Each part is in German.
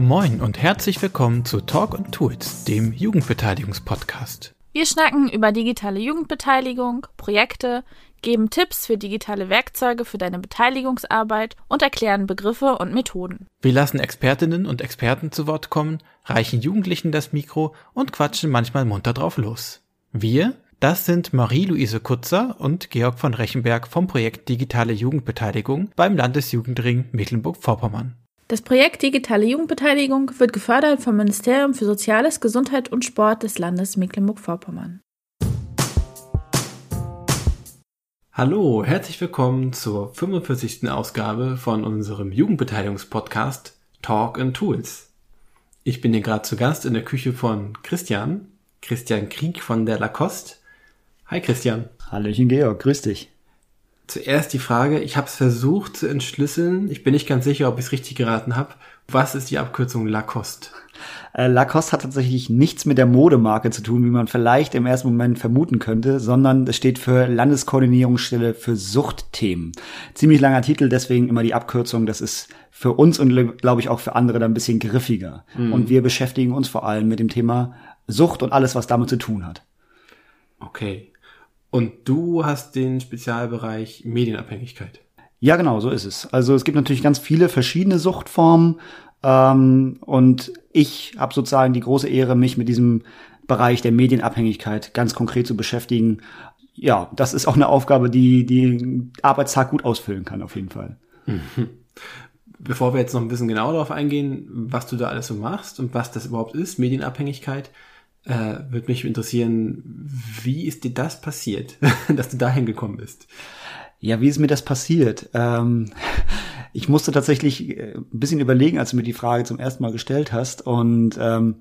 Moin und herzlich willkommen zu Talk und Tools, dem Jugendbeteiligungspodcast. Wir schnacken über digitale Jugendbeteiligung, Projekte, geben Tipps für digitale Werkzeuge für deine Beteiligungsarbeit und erklären Begriffe und Methoden. Wir lassen Expertinnen und Experten zu Wort kommen, reichen Jugendlichen das Mikro und quatschen manchmal munter drauf los. Wir, das sind Marie-Louise Kutzer und Georg von Rechenberg vom Projekt Digitale Jugendbeteiligung beim Landesjugendring Mecklenburg-Vorpommern. Das Projekt Digitale Jugendbeteiligung wird gefördert vom Ministerium für Soziales, Gesundheit und Sport des Landes Mecklenburg-Vorpommern. Hallo, herzlich willkommen zur 45. Ausgabe von unserem Jugendbeteiligungspodcast Talk and Tools. Ich bin hier gerade zu Gast in der Küche von Christian, Christian Krieg von der Lacoste. Hi Christian. Hallöchen Georg, grüß dich. Zuerst die Frage, ich habe es versucht zu entschlüsseln, ich bin nicht ganz sicher, ob ich es richtig geraten habe. Was ist die Abkürzung Lacoste? Äh, Lacoste hat tatsächlich nichts mit der Modemarke zu tun, wie man vielleicht im ersten Moment vermuten könnte, sondern es steht für Landeskoordinierungsstelle für Suchtthemen. Ziemlich langer Titel, deswegen immer die Abkürzung. Das ist für uns und glaube ich auch für andere dann ein bisschen griffiger. Mhm. Und wir beschäftigen uns vor allem mit dem Thema Sucht und alles, was damit zu tun hat. Okay. Und du hast den Spezialbereich Medienabhängigkeit. Ja, genau, so ist es. Also es gibt natürlich ganz viele verschiedene Suchtformen ähm, und ich habe sozusagen die große Ehre, mich mit diesem Bereich der Medienabhängigkeit ganz konkret zu beschäftigen. Ja, das ist auch eine Aufgabe, die die Arbeitstag gut ausfüllen kann, auf jeden Fall. Mhm. Bevor wir jetzt noch ein bisschen genauer darauf eingehen, was du da alles so machst und was das überhaupt ist, Medienabhängigkeit, äh, würde mich interessieren, wie ist dir das passiert, dass du dahin gekommen bist? Ja, wie ist mir das passiert? Ähm, ich musste tatsächlich äh, ein bisschen überlegen, als du mir die Frage zum ersten Mal gestellt hast. Und ähm,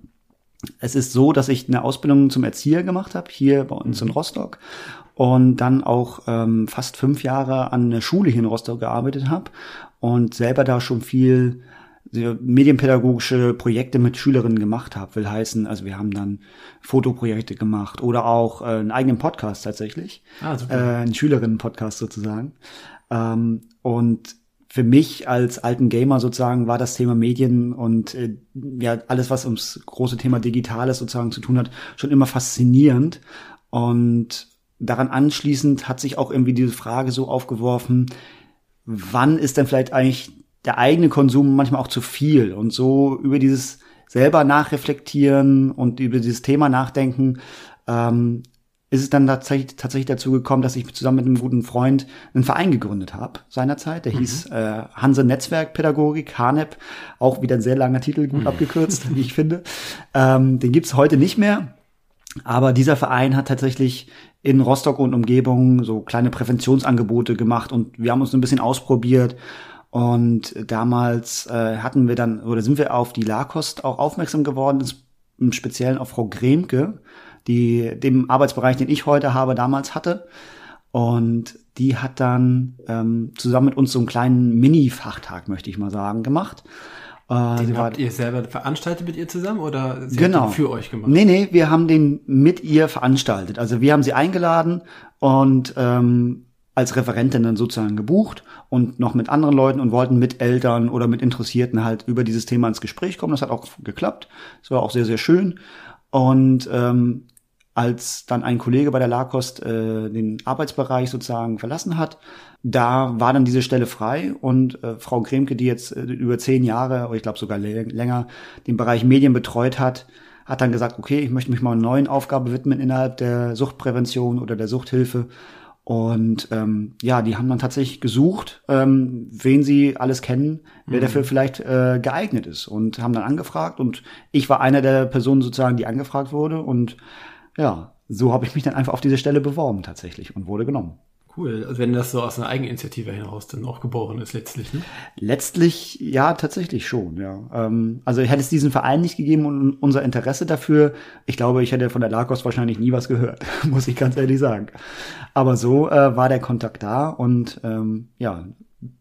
es ist so, dass ich eine Ausbildung zum Erzieher gemacht habe, hier bei uns in Rostock. Und dann auch ähm, fast fünf Jahre an der Schule hier in Rostock gearbeitet habe und selber da schon viel medienpädagogische Projekte mit Schülerinnen gemacht habe, will heißen, also wir haben dann Fotoprojekte gemacht oder auch äh, einen eigenen Podcast tatsächlich, ah, super. äh, einen Schülerinnen-Podcast sozusagen. Ähm, und für mich als alten Gamer sozusagen war das Thema Medien und äh, ja alles, was ums große Thema Digitales sozusagen zu tun hat, schon immer faszinierend. Und daran anschließend hat sich auch irgendwie diese Frage so aufgeworfen, wann ist denn vielleicht eigentlich der eigene Konsum manchmal auch zu viel. Und so über dieses selber nachreflektieren und über dieses Thema nachdenken, ähm, ist es dann tatsächlich, tatsächlich dazu gekommen, dass ich zusammen mit einem guten Freund einen Verein gegründet habe seinerzeit. Der mhm. hieß äh, Hanse Netzwerkpädagogik, HANEP, auch wieder ein sehr langer Titel, gut mhm. abgekürzt, wie ich finde. Ähm, den gibt's heute nicht mehr. Aber dieser Verein hat tatsächlich in Rostock und Umgebung so kleine Präventionsangebote gemacht und wir haben uns ein bisschen ausprobiert und damals äh, hatten wir dann, oder sind wir auf die Lakost auch aufmerksam geworden, im Speziellen auf Frau Gremke, die dem Arbeitsbereich, den ich heute habe, damals hatte. Und die hat dann ähm, zusammen mit uns so einen kleinen Mini-Fachtag, möchte ich mal sagen, gemacht. Äh, den habt ihr selber veranstaltet mit ihr zusammen oder sie genau. hat den für euch gemacht? Nee, nee, wir haben den mit ihr veranstaltet. Also wir haben sie eingeladen und ähm, als Referentin dann sozusagen gebucht und noch mit anderen Leuten und wollten mit Eltern oder mit Interessierten halt über dieses Thema ins Gespräch kommen. Das hat auch geklappt. Das war auch sehr, sehr schön. Und ähm, als dann ein Kollege bei der Lakost äh, den Arbeitsbereich sozusagen verlassen hat, da war dann diese Stelle frei und äh, Frau Kremke, die jetzt äh, über zehn Jahre, oder ich glaube sogar länger, den Bereich Medien betreut hat, hat dann gesagt, okay, ich möchte mich mal einer neuen Aufgabe widmen innerhalb der Suchtprävention oder der Suchthilfe und ähm, ja, die haben dann tatsächlich gesucht, ähm, wen sie alles kennen, wer mhm. dafür vielleicht äh, geeignet ist. Und haben dann angefragt. Und ich war einer der Personen sozusagen, die angefragt wurde. Und ja, so habe ich mich dann einfach auf diese Stelle beworben tatsächlich und wurde genommen. Cool. Also wenn das so aus einer Eigeninitiative heraus dann auch geboren ist letztlich, ne? Letztlich, ja, tatsächlich schon, ja. Ähm, also hätte es diesen Verein nicht gegeben und unser Interesse dafür, ich glaube, ich hätte von der Lagos wahrscheinlich nie was gehört, muss ich ganz ehrlich sagen. Aber so äh, war der Kontakt da und ähm, ja,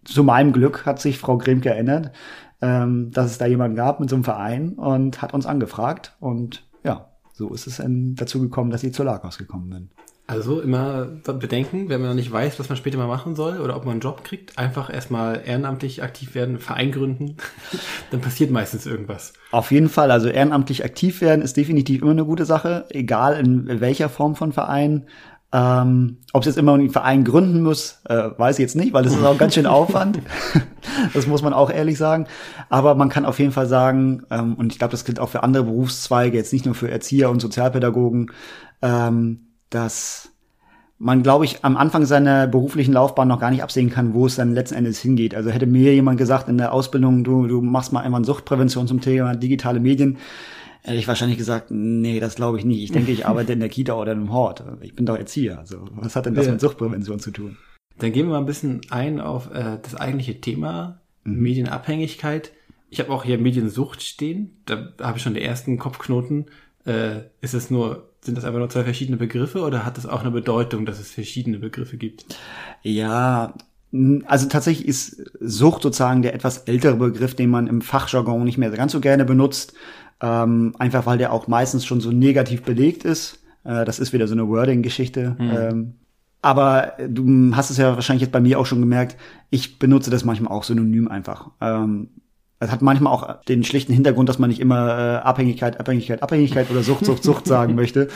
zu meinem Glück hat sich Frau Grimke erinnert, ähm, dass es da jemanden gab mit so einem Verein und hat uns angefragt und ja, so ist es dazu gekommen, dass ich zur Lagos gekommen bin. Also immer bedenken, wenn man nicht weiß, was man später mal machen soll oder ob man einen Job kriegt, einfach erstmal ehrenamtlich aktiv werden, Verein gründen, dann passiert meistens irgendwas. Auf jeden Fall, also ehrenamtlich aktiv werden ist definitiv immer eine gute Sache, egal in welcher Form von Verein. Ähm, ob es jetzt immer einen Verein gründen muss, äh, weiß ich jetzt nicht, weil das ist auch ganz schön Aufwand. das muss man auch ehrlich sagen. Aber man kann auf jeden Fall sagen, ähm, und ich glaube, das gilt auch für andere Berufszweige, jetzt nicht nur für Erzieher und Sozialpädagogen, ähm, dass man, glaube ich, am Anfang seiner beruflichen Laufbahn noch gar nicht absehen kann, wo es dann letzten Endes hingeht. Also hätte mir jemand gesagt in der Ausbildung, du, du machst mal einfach Suchtprävention zum Thema digitale Medien, hätte ich wahrscheinlich gesagt, nee, das glaube ich nicht. Ich denke, ich arbeite in der Kita oder im Hort. Ich bin doch Erzieher. Also was hat denn das ja. mit Suchtprävention zu tun? Dann gehen wir mal ein bisschen ein auf äh, das eigentliche Thema, mhm. Medienabhängigkeit. Ich habe auch hier Mediensucht stehen. Da habe ich schon den ersten Kopfknoten. Äh, ist es nur sind das einfach nur zwei verschiedene Begriffe oder hat das auch eine Bedeutung, dass es verschiedene Begriffe gibt? Ja, also tatsächlich ist Sucht sozusagen der etwas ältere Begriff, den man im Fachjargon nicht mehr ganz so gerne benutzt, ähm, einfach weil der auch meistens schon so negativ belegt ist. Äh, das ist wieder so eine Wording-Geschichte. Mhm. Ähm, aber du hast es ja wahrscheinlich jetzt bei mir auch schon gemerkt, ich benutze das manchmal auch synonym einfach. Ähm, es hat manchmal auch den schlichten Hintergrund, dass man nicht immer äh, Abhängigkeit, Abhängigkeit, Abhängigkeit oder Sucht, Sucht, Sucht sagen möchte,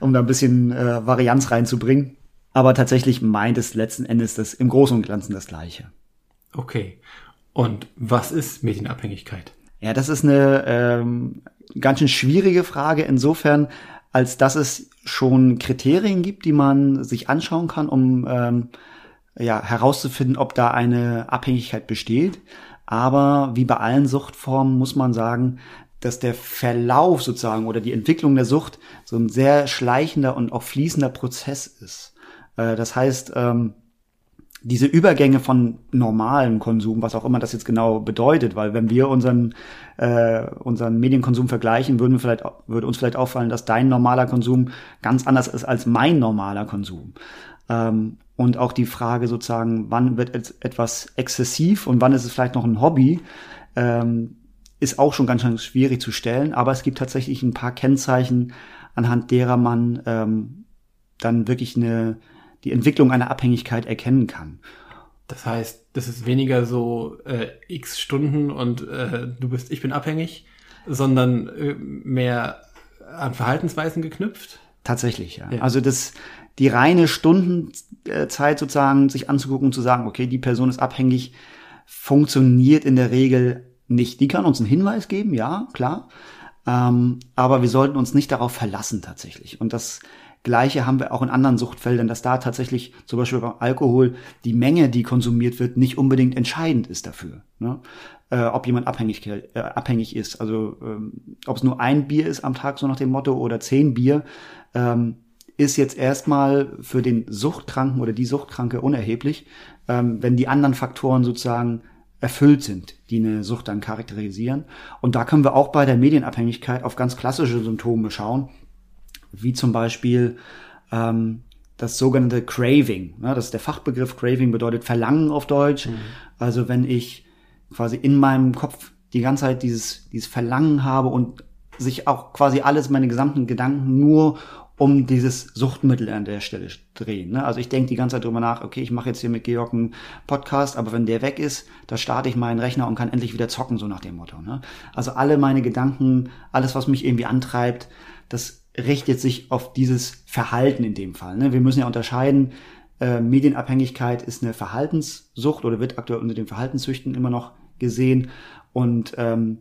um da ein bisschen äh, Varianz reinzubringen. Aber tatsächlich meint es letzten Endes das im Großen und Ganzen das Gleiche. Okay. Und was ist Medienabhängigkeit? Ja, das ist eine ähm, ganz schön schwierige Frage insofern, als dass es schon Kriterien gibt, die man sich anschauen kann, um ähm, ja, herauszufinden, ob da eine Abhängigkeit besteht. Aber wie bei allen Suchtformen muss man sagen, dass der Verlauf sozusagen oder die Entwicklung der Sucht so ein sehr schleichender und auch fließender Prozess ist. Äh, das heißt, ähm, diese Übergänge von normalem Konsum, was auch immer das jetzt genau bedeutet, weil wenn wir unseren äh, unseren Medienkonsum vergleichen, würden wir vielleicht würde uns vielleicht auffallen, dass dein normaler Konsum ganz anders ist als mein normaler Konsum. Ähm, und auch die Frage sozusagen, wann wird etwas exzessiv und wann ist es vielleicht noch ein Hobby, ähm, ist auch schon ganz, ganz schwierig zu stellen. Aber es gibt tatsächlich ein paar Kennzeichen, anhand derer man ähm, dann wirklich eine, die Entwicklung einer Abhängigkeit erkennen kann. Das heißt, das ist weniger so äh, x Stunden und äh, du bist, ich bin abhängig, sondern äh, mehr an Verhaltensweisen geknüpft? Tatsächlich, ja. ja. Also das, die reine Stundenzeit sozusagen sich anzugucken und zu sagen, okay, die Person ist abhängig, funktioniert in der Regel nicht. Die kann uns einen Hinweis geben, ja, klar. Ähm, aber wir sollten uns nicht darauf verlassen tatsächlich. Und das Gleiche haben wir auch in anderen Suchtfeldern, dass da tatsächlich zum Beispiel beim Alkohol die Menge, die konsumiert wird, nicht unbedingt entscheidend ist dafür. Ne? Äh, ob jemand abhängig, äh, abhängig ist. Also ähm, ob es nur ein Bier ist am Tag, so nach dem Motto, oder zehn Bier. Ähm, ist jetzt erstmal für den Suchtkranken oder die Suchtkranke unerheblich, ähm, wenn die anderen Faktoren sozusagen erfüllt sind, die eine Sucht dann charakterisieren. Und da können wir auch bei der Medienabhängigkeit auf ganz klassische Symptome schauen, wie zum Beispiel ähm, das sogenannte Craving. Ne? Das ist der Fachbegriff Craving bedeutet Verlangen auf Deutsch. Mhm. Also wenn ich quasi in meinem Kopf die ganze Zeit dieses, dieses Verlangen habe und sich auch quasi alles, meine gesamten Gedanken nur um dieses Suchtmittel an der Stelle drehen. Ne? Also ich denke die ganze Zeit drüber nach, okay, ich mache jetzt hier mit Georg einen Podcast, aber wenn der weg ist, da starte ich meinen Rechner und kann endlich wieder zocken, so nach dem Motto. Ne? Also alle meine Gedanken, alles, was mich irgendwie antreibt, das richtet sich auf dieses Verhalten in dem Fall. Ne? Wir müssen ja unterscheiden, äh, Medienabhängigkeit ist eine Verhaltenssucht oder wird aktuell unter den Verhaltenssüchten immer noch gesehen. Und ähm,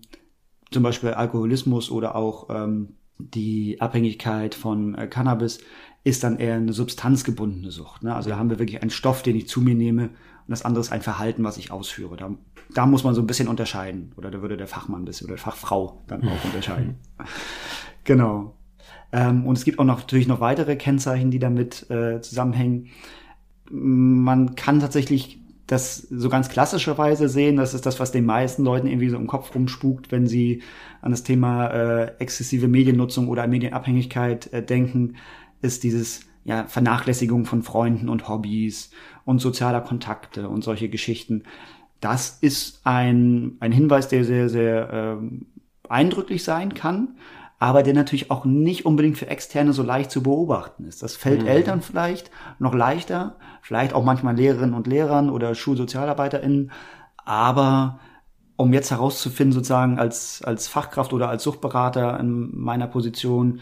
zum Beispiel Alkoholismus oder auch ähm, die Abhängigkeit von äh, Cannabis ist dann eher eine substanzgebundene Sucht. Ne? Also da haben wir wirklich einen Stoff, den ich zu mir nehme und das andere ist ein Verhalten, was ich ausführe. Da, da muss man so ein bisschen unterscheiden. Oder da würde der Fachmann ein bisschen oder Fachfrau dann auch unterscheiden. genau. Ähm, und es gibt auch noch, natürlich noch weitere Kennzeichen, die damit äh, zusammenhängen. Man kann tatsächlich das so ganz klassischerweise sehen. Das ist das, was den meisten Leuten irgendwie so im Kopf rumspukt, wenn sie an das Thema äh, exzessive Mediennutzung oder Medienabhängigkeit äh, denken, ist dieses ja, Vernachlässigung von Freunden und Hobbys und sozialer Kontakte und solche Geschichten. Das ist ein, ein Hinweis, der sehr, sehr ähm, eindrücklich sein kann. Aber der natürlich auch nicht unbedingt für Externe so leicht zu beobachten ist. Das fällt mhm. Eltern vielleicht noch leichter, vielleicht auch manchmal Lehrerinnen und Lehrern oder SchulsozialarbeiterInnen, aber um jetzt herauszufinden, sozusagen als, als Fachkraft oder als Suchtberater in meiner Position,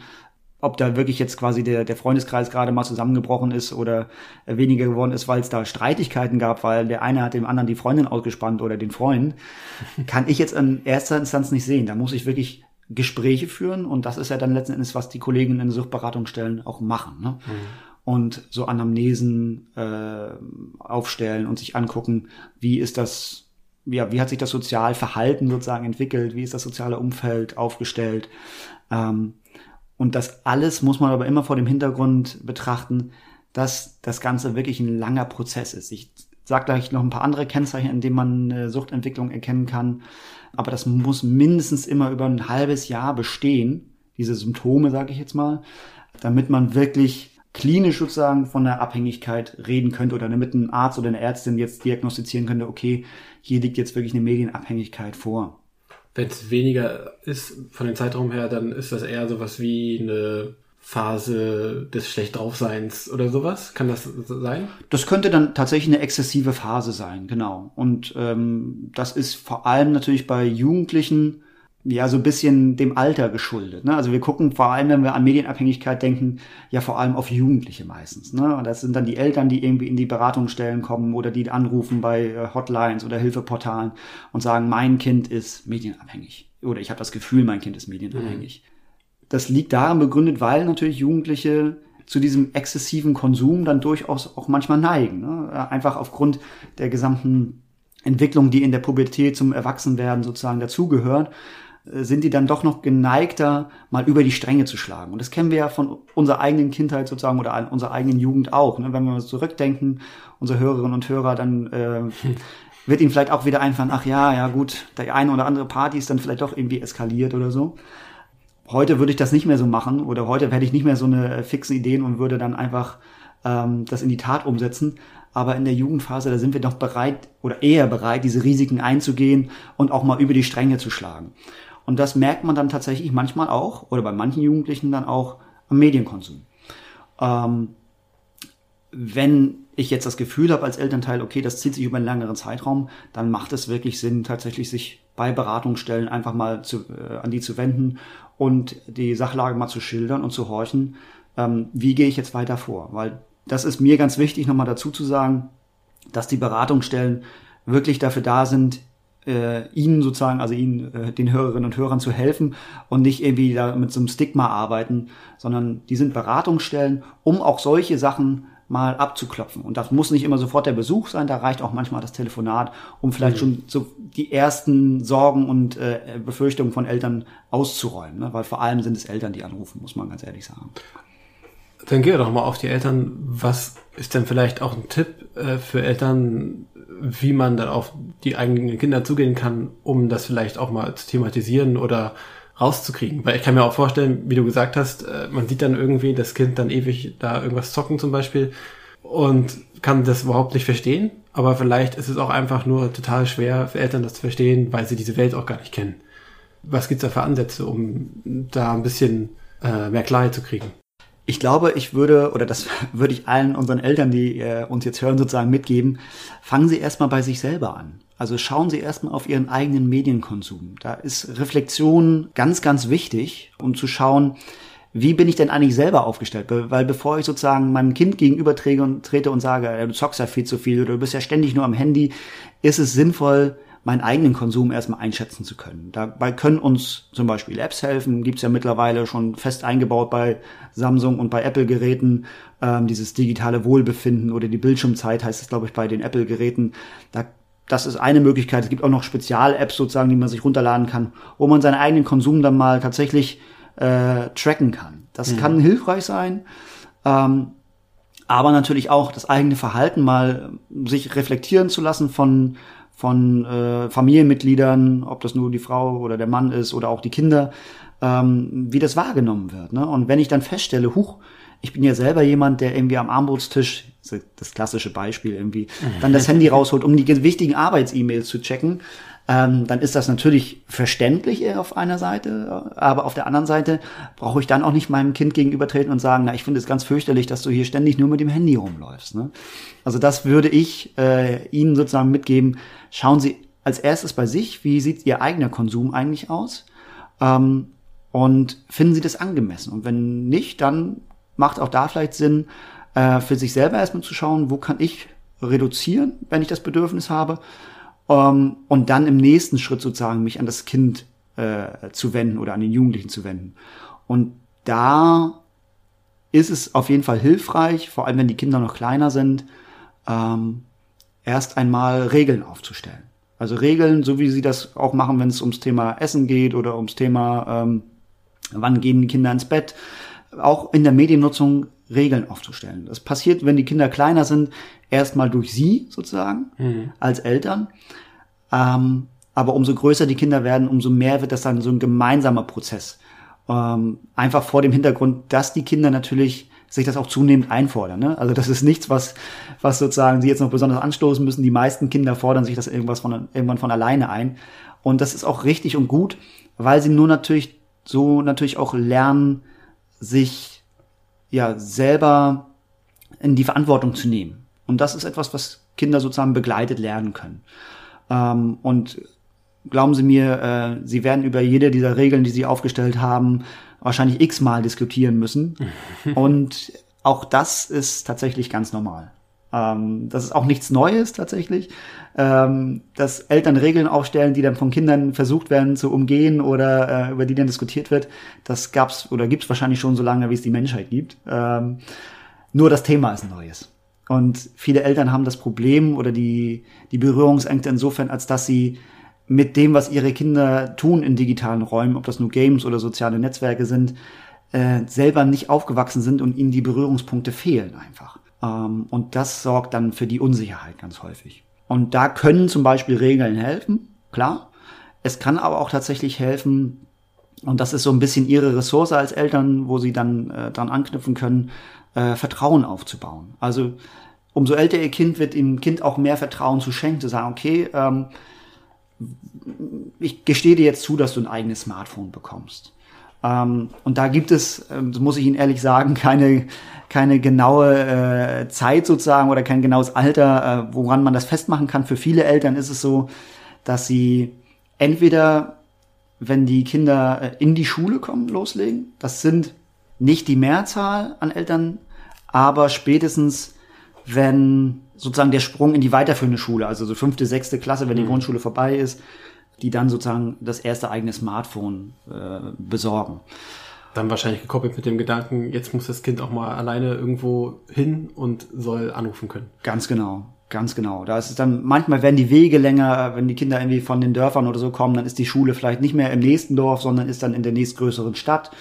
ob da wirklich jetzt quasi der, der Freundeskreis gerade mal zusammengebrochen ist oder weniger geworden ist, weil es da Streitigkeiten gab, weil der eine hat dem anderen die Freundin ausgespannt oder den Freund, kann ich jetzt in erster Instanz nicht sehen. Da muss ich wirklich Gespräche führen und das ist ja dann letzten Endes, was die Kollegen in Suchtberatungsstellen auch machen. Ne? Mhm. Und so Anamnesen äh, aufstellen und sich angucken, wie ist das, ja, wie hat sich das Sozialverhalten sozusagen entwickelt, wie ist das soziale Umfeld aufgestellt. Ähm, und das alles muss man aber immer vor dem Hintergrund betrachten, dass das Ganze wirklich ein langer Prozess ist. Ich sage gleich noch ein paar andere Kennzeichen, in denen man eine Suchtentwicklung erkennen kann. Aber das muss mindestens immer über ein halbes Jahr bestehen, diese Symptome, sage ich jetzt mal, damit man wirklich klinisch sozusagen von der Abhängigkeit reden könnte oder damit ein Arzt oder eine Ärztin jetzt diagnostizieren könnte, okay, hier liegt jetzt wirklich eine Medienabhängigkeit vor. Wenn es weniger ist von dem Zeitraum her, dann ist das eher sowas wie eine Phase des schlecht draufseins oder sowas? Kann das sein? Das könnte dann tatsächlich eine exzessive Phase sein, genau. Und ähm, das ist vor allem natürlich bei Jugendlichen ja so ein bisschen dem Alter geschuldet. Ne? Also wir gucken vor allem, wenn wir an Medienabhängigkeit denken, ja vor allem auf Jugendliche meistens. Ne? Und das sind dann die Eltern, die irgendwie in die Beratungsstellen kommen oder die anrufen bei äh, Hotlines oder Hilfeportalen und sagen, mein Kind ist medienabhängig. Oder ich habe das Gefühl, mein Kind ist medienabhängig. Mhm. Das liegt daran begründet, weil natürlich Jugendliche zu diesem exzessiven Konsum dann durchaus auch manchmal neigen. Ne? Einfach aufgrund der gesamten Entwicklung, die in der Pubertät zum Erwachsenwerden sozusagen dazugehört äh, sind die dann doch noch geneigter, mal über die Stränge zu schlagen. Und das kennen wir ja von unserer eigenen Kindheit sozusagen oder unserer eigenen Jugend auch. Ne? Wenn wir uns zurückdenken, unsere Hörerinnen und Hörer, dann äh, wird ihnen vielleicht auch wieder einfallen, ach ja, ja gut, der eine oder andere Party ist dann vielleicht doch irgendwie eskaliert oder so. Heute würde ich das nicht mehr so machen oder heute hätte ich nicht mehr so eine fixen Ideen und würde dann einfach ähm, das in die Tat umsetzen. Aber in der Jugendphase, da sind wir doch bereit oder eher bereit, diese Risiken einzugehen und auch mal über die Stränge zu schlagen. Und das merkt man dann tatsächlich manchmal auch, oder bei manchen Jugendlichen dann auch am Medienkonsum. Ähm, wenn ich jetzt das Gefühl habe als Elternteil, okay, das zieht sich über einen längeren Zeitraum, dann macht es wirklich Sinn, tatsächlich sich bei Beratungsstellen einfach mal zu, äh, an die zu wenden und die Sachlage mal zu schildern und zu horchen, ähm, wie gehe ich jetzt weiter vor? Weil das ist mir ganz wichtig, nochmal dazu zu sagen, dass die Beratungsstellen wirklich dafür da sind, äh, ihnen sozusagen, also ihnen, äh, den Hörerinnen und Hörern zu helfen und nicht irgendwie da mit so einem Stigma arbeiten, sondern die sind Beratungsstellen, um auch solche Sachen mal abzuklopfen. Und das muss nicht immer sofort der Besuch sein, da reicht auch manchmal das Telefonat, um vielleicht mhm. schon so die ersten Sorgen und äh, Befürchtungen von Eltern auszuräumen. Ne? Weil vor allem sind es Eltern, die anrufen, muss man ganz ehrlich sagen. Dann geh doch mal auf die Eltern. Was ist denn vielleicht auch ein Tipp äh, für Eltern, wie man dann auf die eigenen Kinder zugehen kann, um das vielleicht auch mal zu thematisieren oder rauszukriegen. Weil ich kann mir auch vorstellen, wie du gesagt hast, äh, man sieht dann irgendwie das Kind dann ewig da irgendwas zocken zum Beispiel und kann das überhaupt nicht verstehen. Aber vielleicht ist es auch einfach nur total schwer für Eltern das zu verstehen, weil sie diese Welt auch gar nicht kennen. Was gibt's da für Ansätze, um da ein bisschen äh, mehr Klarheit zu kriegen? ich glaube, ich würde, oder das würde ich allen unseren Eltern, die äh, uns jetzt hören, sozusagen mitgeben, fangen Sie erstmal bei sich selber an. Also schauen Sie erstmal auf Ihren eigenen Medienkonsum. Da ist Reflexion ganz, ganz wichtig, um zu schauen, wie bin ich denn eigentlich selber aufgestellt? Weil bevor ich sozusagen meinem Kind gegenüber trete und, sage, du zockst ja viel zu viel oder du bist ja ständig nur am Handy, ist es sinnvoll, meinen eigenen Konsum erstmal einschätzen zu können. Dabei können uns zum Beispiel Apps helfen, gibt's ja mittlerweile schon fest eingebaut bei Samsung und bei Apple-Geräten, ähm, dieses digitale Wohlbefinden oder die Bildschirmzeit heißt es, glaube ich, bei den Apple-Geräten. Da das ist eine Möglichkeit. Es gibt auch noch Spezial-Apps sozusagen, die man sich runterladen kann, wo man seinen eigenen Konsum dann mal tatsächlich äh, tracken kann. Das mhm. kann hilfreich sein. Ähm, aber natürlich auch das eigene Verhalten mal sich reflektieren zu lassen von von äh, Familienmitgliedern, ob das nur die Frau oder der Mann ist oder auch die Kinder, ähm, wie das wahrgenommen wird. Ne? Und wenn ich dann feststelle, huch, ich bin ja selber jemand, der irgendwie am Armbrotstisch, das klassische Beispiel irgendwie, dann das Handy rausholt, um die wichtigen Arbeits-E-Mails zu checken, ähm, dann ist das natürlich verständlich auf einer Seite, aber auf der anderen Seite brauche ich dann auch nicht meinem Kind gegenübertreten und sagen, na, ich finde es ganz fürchterlich, dass du hier ständig nur mit dem Handy rumläufst. Ne? Also das würde ich äh, Ihnen sozusagen mitgeben. Schauen Sie als erstes bei sich, wie sieht Ihr eigener Konsum eigentlich aus? Ähm, und finden Sie das angemessen? Und wenn nicht, dann macht auch da vielleicht Sinn, äh, für sich selber erstmal zu schauen, wo kann ich reduzieren, wenn ich das Bedürfnis habe ähm, und dann im nächsten Schritt sozusagen mich an das Kind äh, zu wenden oder an den Jugendlichen zu wenden. Und da ist es auf jeden Fall hilfreich, vor allem wenn die Kinder noch kleiner sind, ähm, erst einmal Regeln aufzustellen. Also Regeln, so wie sie das auch machen, wenn es ums Thema Essen geht oder ums Thema, ähm, wann gehen die Kinder ins Bett, auch in der Mediennutzung Regeln aufzustellen. Das passiert, wenn die Kinder kleiner sind, erstmal durch sie sozusagen mhm. als Eltern. Ähm, aber umso größer die Kinder werden, umso mehr wird das dann so ein gemeinsamer Prozess. Ähm, einfach vor dem Hintergrund, dass die Kinder natürlich sich das auch zunehmend einfordern. Ne? Also das ist nichts, was, was sozusagen sie jetzt noch besonders anstoßen müssen. Die meisten Kinder fordern sich das irgendwas von, irgendwann von alleine ein. Und das ist auch richtig und gut, weil sie nur natürlich so natürlich auch lernen, sich ja selber in die Verantwortung zu nehmen. Und das ist etwas, was Kinder sozusagen begleitet lernen können. Ähm, und glauben Sie mir, äh, Sie werden über jede dieser Regeln, die Sie aufgestellt haben, wahrscheinlich x-mal diskutieren müssen. und auch das ist tatsächlich ganz normal. Ähm, das ist auch nichts Neues tatsächlich, ähm, dass Eltern Regeln aufstellen, die dann von Kindern versucht werden zu umgehen oder äh, über die dann diskutiert wird. Das gab's oder gibt's wahrscheinlich schon so lange, wie es die Menschheit gibt. Ähm, nur das Thema ist neues. Und viele Eltern haben das Problem oder die, die Berührungsängste insofern, als dass sie mit dem, was ihre Kinder tun in digitalen Räumen, ob das nur Games oder soziale Netzwerke sind, äh, selber nicht aufgewachsen sind und ihnen die Berührungspunkte fehlen einfach. Ähm, und das sorgt dann für die Unsicherheit ganz häufig. Und da können zum Beispiel Regeln helfen, klar. Es kann aber auch tatsächlich helfen, und das ist so ein bisschen ihre Ressource als Eltern, wo sie dann äh, dran anknüpfen können, äh, Vertrauen aufzubauen. Also umso älter ihr Kind wird, dem Kind auch mehr Vertrauen zu schenken, zu sagen, okay, ähm, ich gestehe dir jetzt zu, dass du ein eigenes Smartphone bekommst. Ähm, und da gibt es, ähm, muss ich Ihnen ehrlich sagen, keine, keine genaue äh, Zeit sozusagen oder kein genaues Alter, äh, woran man das festmachen kann. Für viele Eltern ist es so, dass sie entweder, wenn die Kinder äh, in die Schule kommen, loslegen. Das sind nicht die Mehrzahl an Eltern, aber spätestens, wenn sozusagen der Sprung in die weiterführende Schule, also so fünfte, sechste Klasse, wenn die mhm. Grundschule vorbei ist, die dann sozusagen das erste eigene Smartphone äh, besorgen. Dann wahrscheinlich gekoppelt mit dem Gedanken, jetzt muss das Kind auch mal alleine irgendwo hin und soll anrufen können. Ganz genau. Ganz genau. Da ist es dann, manchmal werden die Wege länger, wenn die Kinder irgendwie von den Dörfern oder so kommen, dann ist die Schule vielleicht nicht mehr im nächsten Dorf, sondern ist dann in der nächstgrößeren Stadt.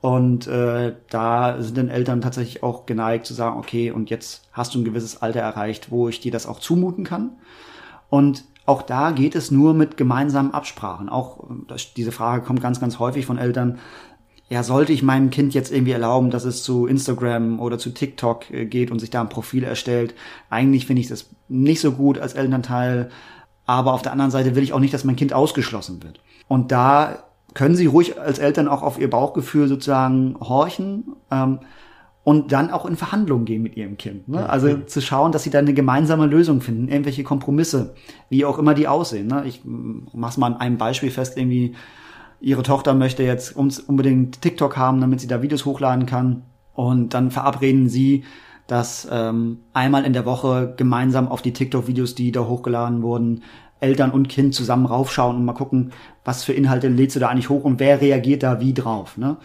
Und äh, da sind dann Eltern tatsächlich auch geneigt zu sagen, okay, und jetzt hast du ein gewisses Alter erreicht, wo ich dir das auch zumuten kann. Und auch da geht es nur mit gemeinsamen Absprachen. Auch das, diese Frage kommt ganz, ganz häufig von Eltern. Ja, sollte ich meinem Kind jetzt irgendwie erlauben, dass es zu Instagram oder zu TikTok äh, geht und sich da ein Profil erstellt? Eigentlich finde ich das nicht so gut als Elternteil. Aber auf der anderen Seite will ich auch nicht, dass mein Kind ausgeschlossen wird. Und da können Sie ruhig als Eltern auch auf Ihr Bauchgefühl sozusagen horchen ähm, und dann auch in Verhandlungen gehen mit Ihrem Kind. Ne? Also ja. zu schauen, dass Sie da eine gemeinsame Lösung finden, irgendwelche Kompromisse, wie auch immer die aussehen. Ne? Ich mach's mal an einem Beispiel fest, irgendwie Ihre Tochter möchte jetzt unbedingt TikTok haben, damit sie da Videos hochladen kann und dann verabreden Sie, dass ähm, einmal in der Woche gemeinsam auf die TikTok-Videos, die da hochgeladen wurden, Eltern und Kind zusammen raufschauen und mal gucken, was für Inhalte lädst du da eigentlich hoch und wer reagiert da wie drauf, ne?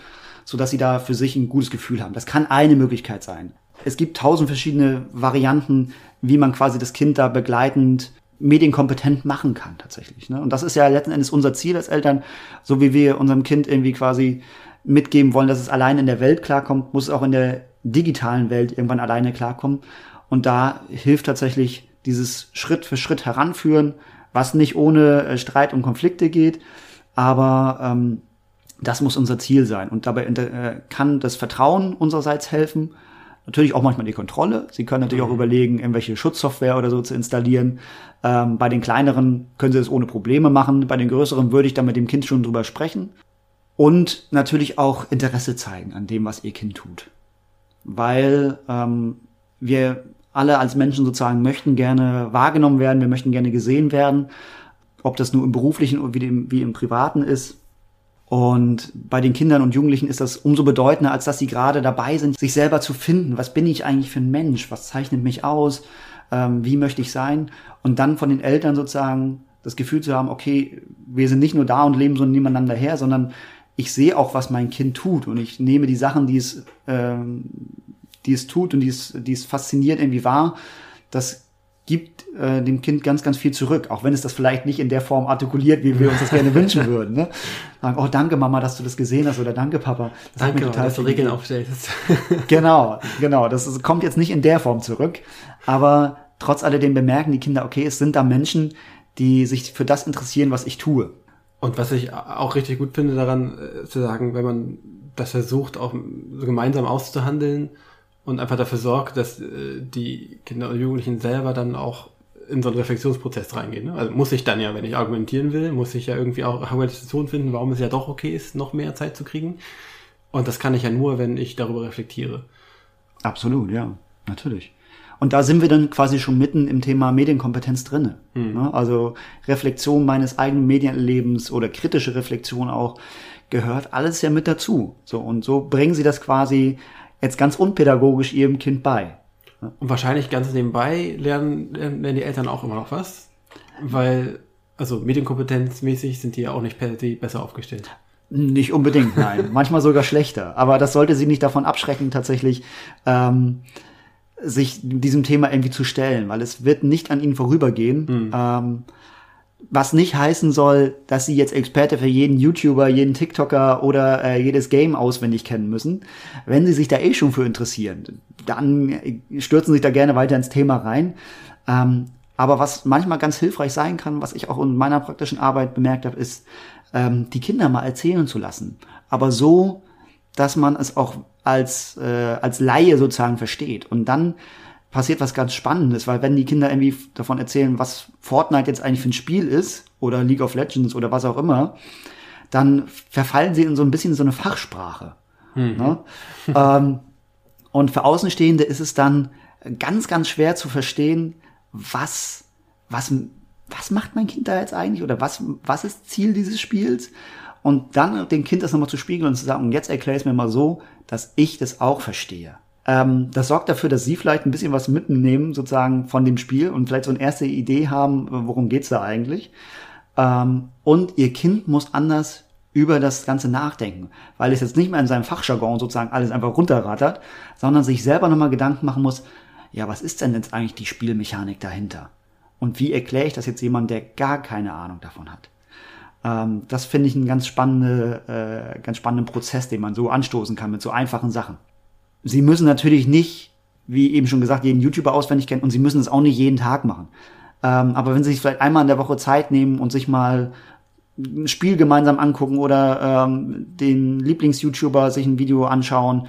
So dass sie da für sich ein gutes Gefühl haben. Das kann eine Möglichkeit sein. Es gibt tausend verschiedene Varianten, wie man quasi das Kind da begleitend medienkompetent machen kann tatsächlich. Ne? Und das ist ja letzten Endes unser Ziel als Eltern, so wie wir unserem Kind irgendwie quasi mitgeben wollen, dass es allein in der Welt klarkommt, muss es auch in der digitalen Welt irgendwann alleine klarkommen. Und da hilft tatsächlich dieses Schritt für Schritt heranführen, was nicht ohne äh, Streit und Konflikte geht, aber ähm, das muss unser Ziel sein. Und dabei äh, kann das Vertrauen unsererseits helfen, Natürlich auch manchmal die Kontrolle. Sie können natürlich mhm. auch überlegen, irgendwelche Schutzsoftware oder so zu installieren. Ähm, bei den kleineren können Sie es ohne Probleme machen. Bei den größeren würde ich dann mit dem Kind schon drüber sprechen. Und natürlich auch Interesse zeigen an dem, was Ihr Kind tut. Weil ähm, wir alle als Menschen sozusagen möchten gerne wahrgenommen werden, wir möchten gerne gesehen werden, ob das nur im beruflichen wie, dem, wie im privaten ist. Und bei den Kindern und Jugendlichen ist das umso bedeutender, als dass sie gerade dabei sind, sich selber zu finden. Was bin ich eigentlich für ein Mensch? Was zeichnet mich aus? Ähm, wie möchte ich sein? Und dann von den Eltern sozusagen das Gefühl zu haben, okay, wir sind nicht nur da und leben so nebeneinander her, sondern ich sehe auch, was mein Kind tut und ich nehme die Sachen, die es, ähm, die es tut und die es, die es fasziniert irgendwie wahr. Das gibt äh, dem Kind ganz, ganz viel zurück, auch wenn es das vielleicht nicht in der Form artikuliert, wie wir uns das gerne wünschen würden. Ne? Sagen, oh, danke Mama, dass du das gesehen hast oder danke Papa. Das danke, hat total dass du Regeln aufstellst. genau, genau. Das ist, kommt jetzt nicht in der Form zurück, aber trotz alledem bemerken die Kinder, okay, es sind da Menschen, die sich für das interessieren, was ich tue. Und was ich auch richtig gut finde daran, äh, zu sagen, wenn man das versucht, auch so gemeinsam auszuhandeln, und einfach dafür sorgt, dass äh, die Kinder und Jugendlichen selber dann auch in so einen Reflexionsprozess reingehen. Ne? Also muss ich dann ja, wenn ich argumentieren will, muss ich ja irgendwie auch Argumentation finden, warum es ja doch okay ist, noch mehr Zeit zu kriegen. Und das kann ich ja nur, wenn ich darüber reflektiere. Absolut, ja, natürlich. Und da sind wir dann quasi schon mitten im Thema Medienkompetenz drinne. Hm. Ne? Also Reflexion meines eigenen Medienerlebens oder kritische Reflexion auch gehört alles ja mit dazu. So und so bringen sie das quasi jetzt ganz unpädagogisch ihrem Kind bei. Und wahrscheinlich ganz nebenbei lernen, lernen die Eltern auch immer noch was, weil, also medienkompetenzmäßig sind die ja auch nicht per se besser aufgestellt. Nicht unbedingt, nein. Manchmal sogar schlechter. Aber das sollte sie nicht davon abschrecken, tatsächlich ähm, sich diesem Thema irgendwie zu stellen, weil es wird nicht an ihnen vorübergehen. Mhm. Ähm, was nicht heißen soll, dass sie jetzt Experte für jeden YouTuber, jeden TikToker oder äh, jedes Game auswendig kennen müssen. Wenn sie sich da eh schon für interessieren, dann stürzen sich da gerne weiter ins Thema rein. Ähm, aber was manchmal ganz hilfreich sein kann, was ich auch in meiner praktischen Arbeit bemerkt habe, ist, ähm, die Kinder mal erzählen zu lassen. Aber so, dass man es auch als, äh, als Laie sozusagen versteht. Und dann passiert was ganz Spannendes, weil wenn die Kinder irgendwie davon erzählen, was Fortnite jetzt eigentlich für ein Spiel ist oder League of Legends oder was auch immer, dann verfallen sie in so ein bisschen so eine Fachsprache. Mhm. Ne? ähm, und für Außenstehende ist es dann ganz, ganz schwer zu verstehen, was, was, was macht mein Kind da jetzt eigentlich oder was, was ist Ziel dieses Spiels? Und dann dem Kind das nochmal zu spiegeln und zu sagen, jetzt erklär es mir mal so, dass ich das auch verstehe. Ähm, das sorgt dafür, dass sie vielleicht ein bisschen was mitnehmen, sozusagen von dem Spiel und vielleicht so eine erste Idee haben, worum geht's da eigentlich. Ähm, und ihr Kind muss anders über das Ganze nachdenken, weil es jetzt nicht mehr in seinem Fachjargon sozusagen alles einfach runterrattert, sondern sich selber nochmal Gedanken machen muss, ja, was ist denn jetzt eigentlich die Spielmechanik dahinter? Und wie erkläre ich das jetzt jemand, der gar keine Ahnung davon hat? Ähm, das finde ich einen ganz, spannende, äh, ganz spannenden Prozess, den man so anstoßen kann mit so einfachen Sachen. Sie müssen natürlich nicht, wie eben schon gesagt, jeden YouTuber auswendig kennen und Sie müssen es auch nicht jeden Tag machen. Ähm, aber wenn Sie sich vielleicht einmal in der Woche Zeit nehmen und sich mal ein Spiel gemeinsam angucken oder ähm, den Lieblings-YouTuber sich ein Video anschauen,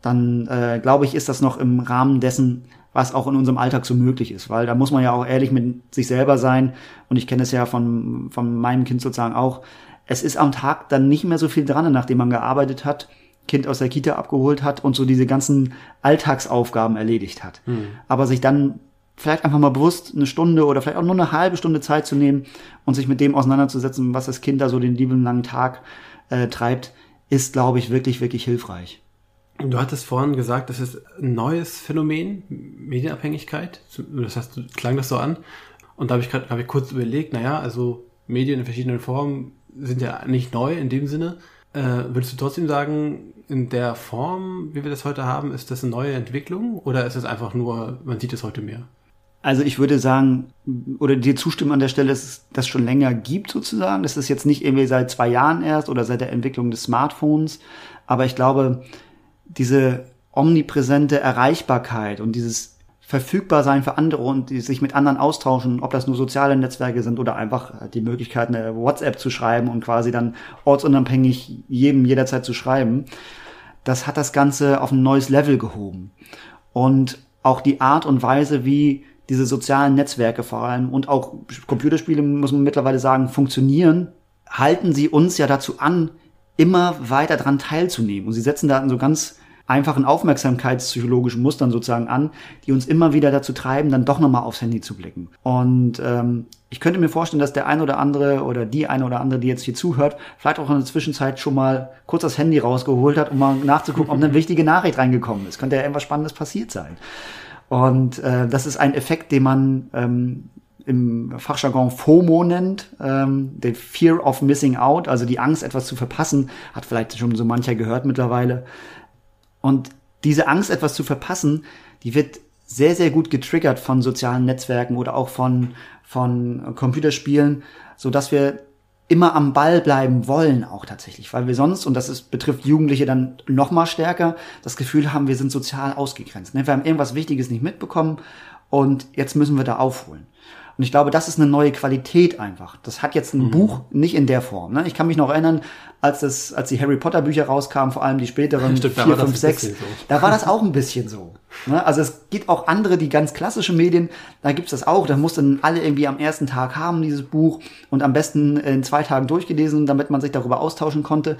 dann äh, glaube ich, ist das noch im Rahmen dessen, was auch in unserem Alltag so möglich ist, weil da muss man ja auch ehrlich mit sich selber sein und ich kenne es ja von, von meinem Kind sozusagen auch. Es ist am Tag dann nicht mehr so viel dran, nachdem man gearbeitet hat Kind aus der Kita abgeholt hat und so diese ganzen Alltagsaufgaben erledigt hat. Mhm. Aber sich dann vielleicht einfach mal bewusst eine Stunde oder vielleicht auch nur eine halbe Stunde Zeit zu nehmen und sich mit dem auseinanderzusetzen, was das Kind da so den lieben langen Tag äh, treibt, ist, glaube ich, wirklich, wirklich hilfreich. Du hattest vorhin gesagt, das ist ein neues Phänomen, Medienabhängigkeit. Das heißt, klang das so an. Und da habe ich gerade hab ich kurz überlegt, naja, also Medien in verschiedenen Formen sind ja nicht neu in dem Sinne. Äh, würdest du trotzdem sagen, in der Form, wie wir das heute haben, ist das eine neue Entwicklung oder ist es einfach nur, man sieht es heute mehr? Also ich würde sagen, oder dir zustimmen an der Stelle, dass es das schon länger gibt sozusagen. Das ist jetzt nicht irgendwie seit zwei Jahren erst oder seit der Entwicklung des Smartphones. Aber ich glaube, diese omnipräsente Erreichbarkeit und dieses verfügbar sein für andere und die sich mit anderen austauschen, ob das nur soziale Netzwerke sind oder einfach die Möglichkeit, eine WhatsApp zu schreiben und quasi dann ortsunabhängig jedem jederzeit zu schreiben. das hat das Ganze auf ein neues Level gehoben. Und auch die Art und Weise, wie diese sozialen Netzwerke vor allem und auch Computerspiele, muss man mittlerweile sagen, funktionieren, halten sie uns ja dazu an, immer weiter dran teilzunehmen. Und sie setzen da so ganz einfachen aufmerksamkeitspsychologischen Mustern sozusagen an, die uns immer wieder dazu treiben, dann doch nochmal aufs Handy zu blicken. Und ähm, ich könnte mir vorstellen, dass der ein oder andere oder die eine oder andere, die jetzt hier zuhört, vielleicht auch in der Zwischenzeit schon mal kurz das Handy rausgeholt hat, um mal nachzugucken, ob eine wichtige Nachricht reingekommen ist. Könnte ja irgendwas Spannendes passiert sein. Und äh, das ist ein Effekt, den man ähm, im Fachjargon FOMO nennt, ähm, den Fear of Missing Out, also die Angst, etwas zu verpassen, hat vielleicht schon so mancher gehört mittlerweile. Und diese Angst, etwas zu verpassen, die wird sehr, sehr gut getriggert von sozialen Netzwerken oder auch von, von Computerspielen, so dass wir immer am Ball bleiben wollen auch tatsächlich, weil wir sonst, und das ist, betrifft Jugendliche dann noch mal stärker, das Gefühl haben, wir sind sozial ausgegrenzt. Ne? Wir haben irgendwas Wichtiges nicht mitbekommen und jetzt müssen wir da aufholen. Und ich glaube, das ist eine neue Qualität einfach. Das hat jetzt ein mhm. Buch nicht in der Form. Ne? Ich kann mich noch erinnern, als das, als die Harry Potter Bücher rauskamen, vor allem die späteren Stimmt, 4, 5, 6, so. da war das auch ein bisschen so. Ne? Also es gibt auch andere, die ganz klassische Medien, da gibt's das auch. Da mussten alle irgendwie am ersten Tag haben, dieses Buch, und am besten in zwei Tagen durchgelesen, damit man sich darüber austauschen konnte.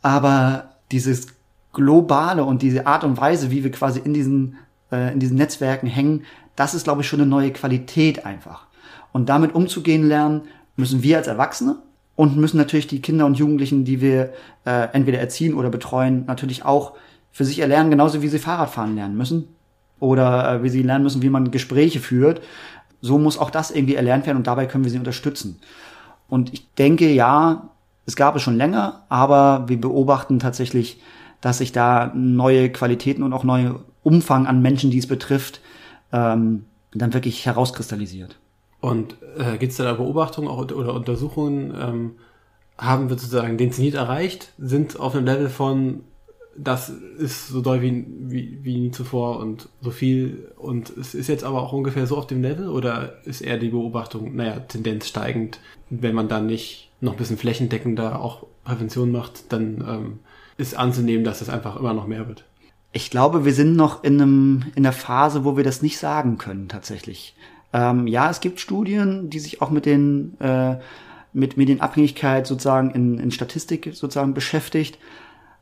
Aber dieses globale und diese Art und Weise, wie wir quasi in diesen, äh, in diesen Netzwerken hängen, das ist, glaube ich, schon eine neue Qualität einfach. Und damit umzugehen lernen, müssen wir als Erwachsene und müssen natürlich die Kinder und Jugendlichen, die wir äh, entweder erziehen oder betreuen, natürlich auch für sich erlernen, genauso wie sie Fahrradfahren lernen müssen oder äh, wie sie lernen müssen, wie man Gespräche führt. So muss auch das irgendwie erlernt werden und dabei können wir sie unterstützen. Und ich denke, ja, es gab es schon länger, aber wir beobachten tatsächlich, dass sich da neue Qualitäten und auch neue Umfang an Menschen, die es betrifft, ähm, dann wirklich herauskristallisiert. Und äh, gibt es da Beobachtungen auch, oder Untersuchungen? Ähm, haben wir sozusagen den Zenit erreicht? Sind auf einem Level von, das ist so doll wie, wie, wie nie zuvor und so viel und es ist jetzt aber auch ungefähr so auf dem Level oder ist eher die Beobachtung, naja, Tendenz steigend, wenn man dann nicht noch ein bisschen flächendeckender auch Prävention macht, dann ähm, ist anzunehmen, dass es einfach immer noch mehr wird. Ich glaube, wir sind noch in, einem, in der Phase, wo wir das nicht sagen können tatsächlich. Ähm, ja, es gibt Studien, die sich auch mit den äh, mit Medienabhängigkeit sozusagen in, in Statistik sozusagen beschäftigt.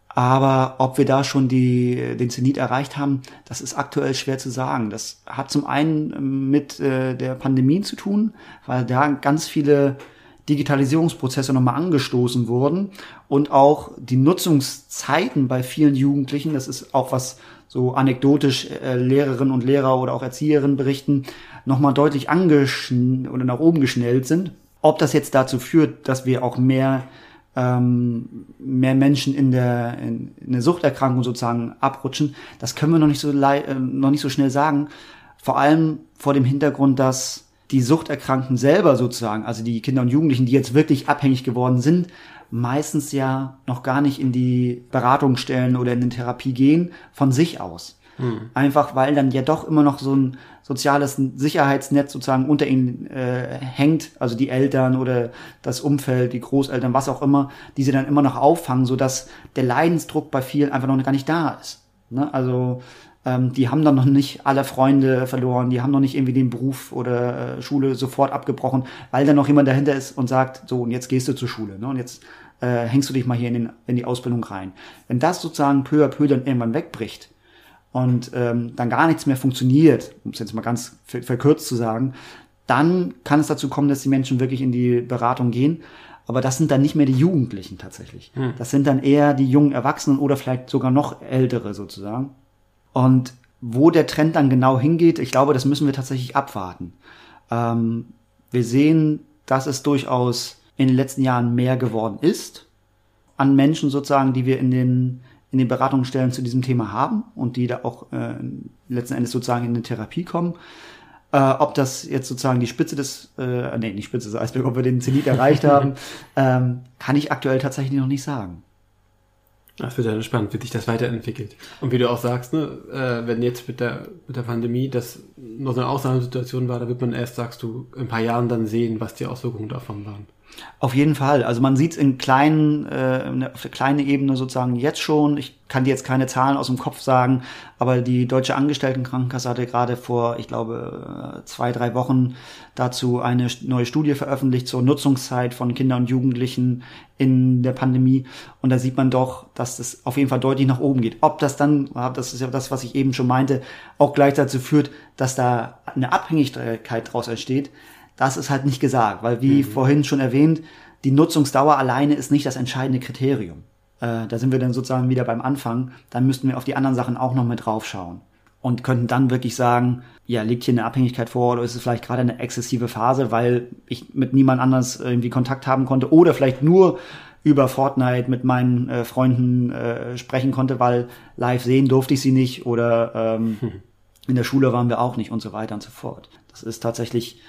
Aber ob wir da schon die, den Zenit erreicht haben, das ist aktuell schwer zu sagen. Das hat zum einen mit äh, der Pandemie zu tun, weil da ganz viele Digitalisierungsprozesse nochmal angestoßen wurden und auch die Nutzungszeiten bei vielen Jugendlichen, das ist auch was so anekdotisch äh, Lehrerinnen und Lehrer oder auch Erzieherinnen berichten, nochmal deutlich angeschn oder nach oben geschnellt sind. Ob das jetzt dazu führt, dass wir auch mehr ähm, mehr Menschen in der in, in der Suchterkrankung sozusagen abrutschen, das können wir noch nicht so äh, noch nicht so schnell sagen. Vor allem vor dem Hintergrund, dass die Suchterkrankten selber sozusagen, also die Kinder und Jugendlichen, die jetzt wirklich abhängig geworden sind, meistens ja noch gar nicht in die Beratungsstellen oder in die Therapie gehen, von sich aus. Mhm. Einfach weil dann ja doch immer noch so ein soziales Sicherheitsnetz sozusagen unter ihnen äh, hängt, also die Eltern oder das Umfeld, die Großeltern, was auch immer, die sie dann immer noch auffangen, sodass der Leidensdruck bei vielen einfach noch gar nicht da ist. Ne? Also ähm, die haben dann noch nicht alle Freunde verloren, die haben noch nicht irgendwie den Beruf oder äh, Schule sofort abgebrochen, weil da noch jemand dahinter ist und sagt, so, und jetzt gehst du zur Schule, ne? Und jetzt äh, hängst du dich mal hier in, den, in die Ausbildung rein. Wenn das sozusagen peu à peu dann irgendwann wegbricht und ähm, dann gar nichts mehr funktioniert, um es jetzt mal ganz verkürzt zu sagen, dann kann es dazu kommen, dass die Menschen wirklich in die Beratung gehen. Aber das sind dann nicht mehr die Jugendlichen tatsächlich. Hm. Das sind dann eher die jungen Erwachsenen oder vielleicht sogar noch ältere sozusagen. Und wo der Trend dann genau hingeht, ich glaube, das müssen wir tatsächlich abwarten. Ähm, wir sehen, dass es durchaus in den letzten Jahren mehr geworden ist an Menschen sozusagen, die wir in den in den Beratungsstellen zu diesem Thema haben und die da auch äh, letzten Endes sozusagen in eine Therapie kommen. Äh, ob das jetzt sozusagen die Spitze des, äh, nee, nicht Spitze des Eisbergs, ob wir den Zenit erreicht haben, ähm, kann ich aktuell tatsächlich noch nicht sagen. Das wird ja spannend, wie sich das weiterentwickelt. Und wie du auch sagst, ne, äh, wenn jetzt mit der, mit der Pandemie das noch so eine Ausnahmesituation war, da wird man erst, sagst du, in ein paar Jahren dann sehen, was die Auswirkungen davon waren. Auf jeden Fall. Also man sieht es in kleinen, äh, auf der kleinen Ebene sozusagen jetzt schon. Ich kann dir jetzt keine Zahlen aus dem Kopf sagen, aber die Deutsche Angestelltenkrankenkasse hatte gerade vor, ich glaube, zwei, drei Wochen dazu eine neue Studie veröffentlicht zur Nutzungszeit von Kindern und Jugendlichen in der Pandemie. Und da sieht man doch, dass das auf jeden Fall deutlich nach oben geht. Ob das dann, das ist ja das, was ich eben schon meinte, auch gleich dazu führt, dass da eine Abhängigkeit daraus entsteht, das ist halt nicht gesagt, weil wie mhm. vorhin schon erwähnt, die Nutzungsdauer alleine ist nicht das entscheidende Kriterium. Äh, da sind wir dann sozusagen wieder beim Anfang. Dann müssten wir auf die anderen Sachen auch noch mit draufschauen und könnten dann wirklich sagen, ja, liegt hier eine Abhängigkeit vor oder ist es vielleicht gerade eine exzessive Phase, weil ich mit niemand anders irgendwie Kontakt haben konnte oder vielleicht nur über Fortnite mit meinen äh, Freunden äh, sprechen konnte, weil live sehen durfte ich sie nicht oder ähm, hm. in der Schule waren wir auch nicht und so weiter und so fort. Das ist tatsächlich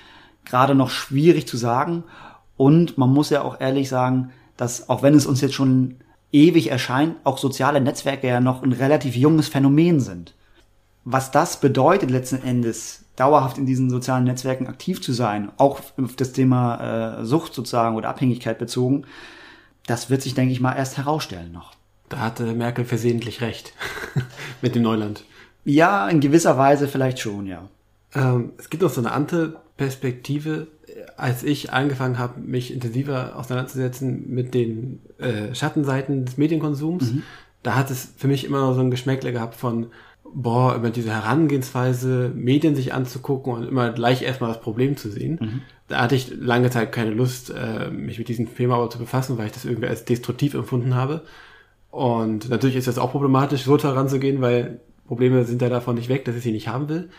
gerade noch schwierig zu sagen. Und man muss ja auch ehrlich sagen, dass auch wenn es uns jetzt schon ewig erscheint, auch soziale Netzwerke ja noch ein relativ junges Phänomen sind. Was das bedeutet letzten Endes, dauerhaft in diesen sozialen Netzwerken aktiv zu sein, auch auf das Thema äh, Sucht sozusagen oder Abhängigkeit bezogen, das wird sich, denke ich mal, erst herausstellen noch. Da hatte Merkel versehentlich recht mit dem Neuland. Ja, in gewisser Weise vielleicht schon, ja. Ähm, es gibt noch so eine andere Perspektive, als ich angefangen habe, mich intensiver auseinanderzusetzen mit den äh, Schattenseiten des Medienkonsums, mhm. da hat es für mich immer noch so ein Geschmäckle gehabt von, boah, über diese Herangehensweise, Medien sich anzugucken und immer gleich erstmal das Problem zu sehen. Mhm. Da hatte ich lange Zeit keine Lust, äh, mich mit diesem Thema aber zu befassen, weil ich das irgendwie als destruktiv empfunden habe. Und natürlich ist das auch problematisch, so daran zu gehen, weil Probleme sind ja davon nicht weg, dass ich sie nicht haben will.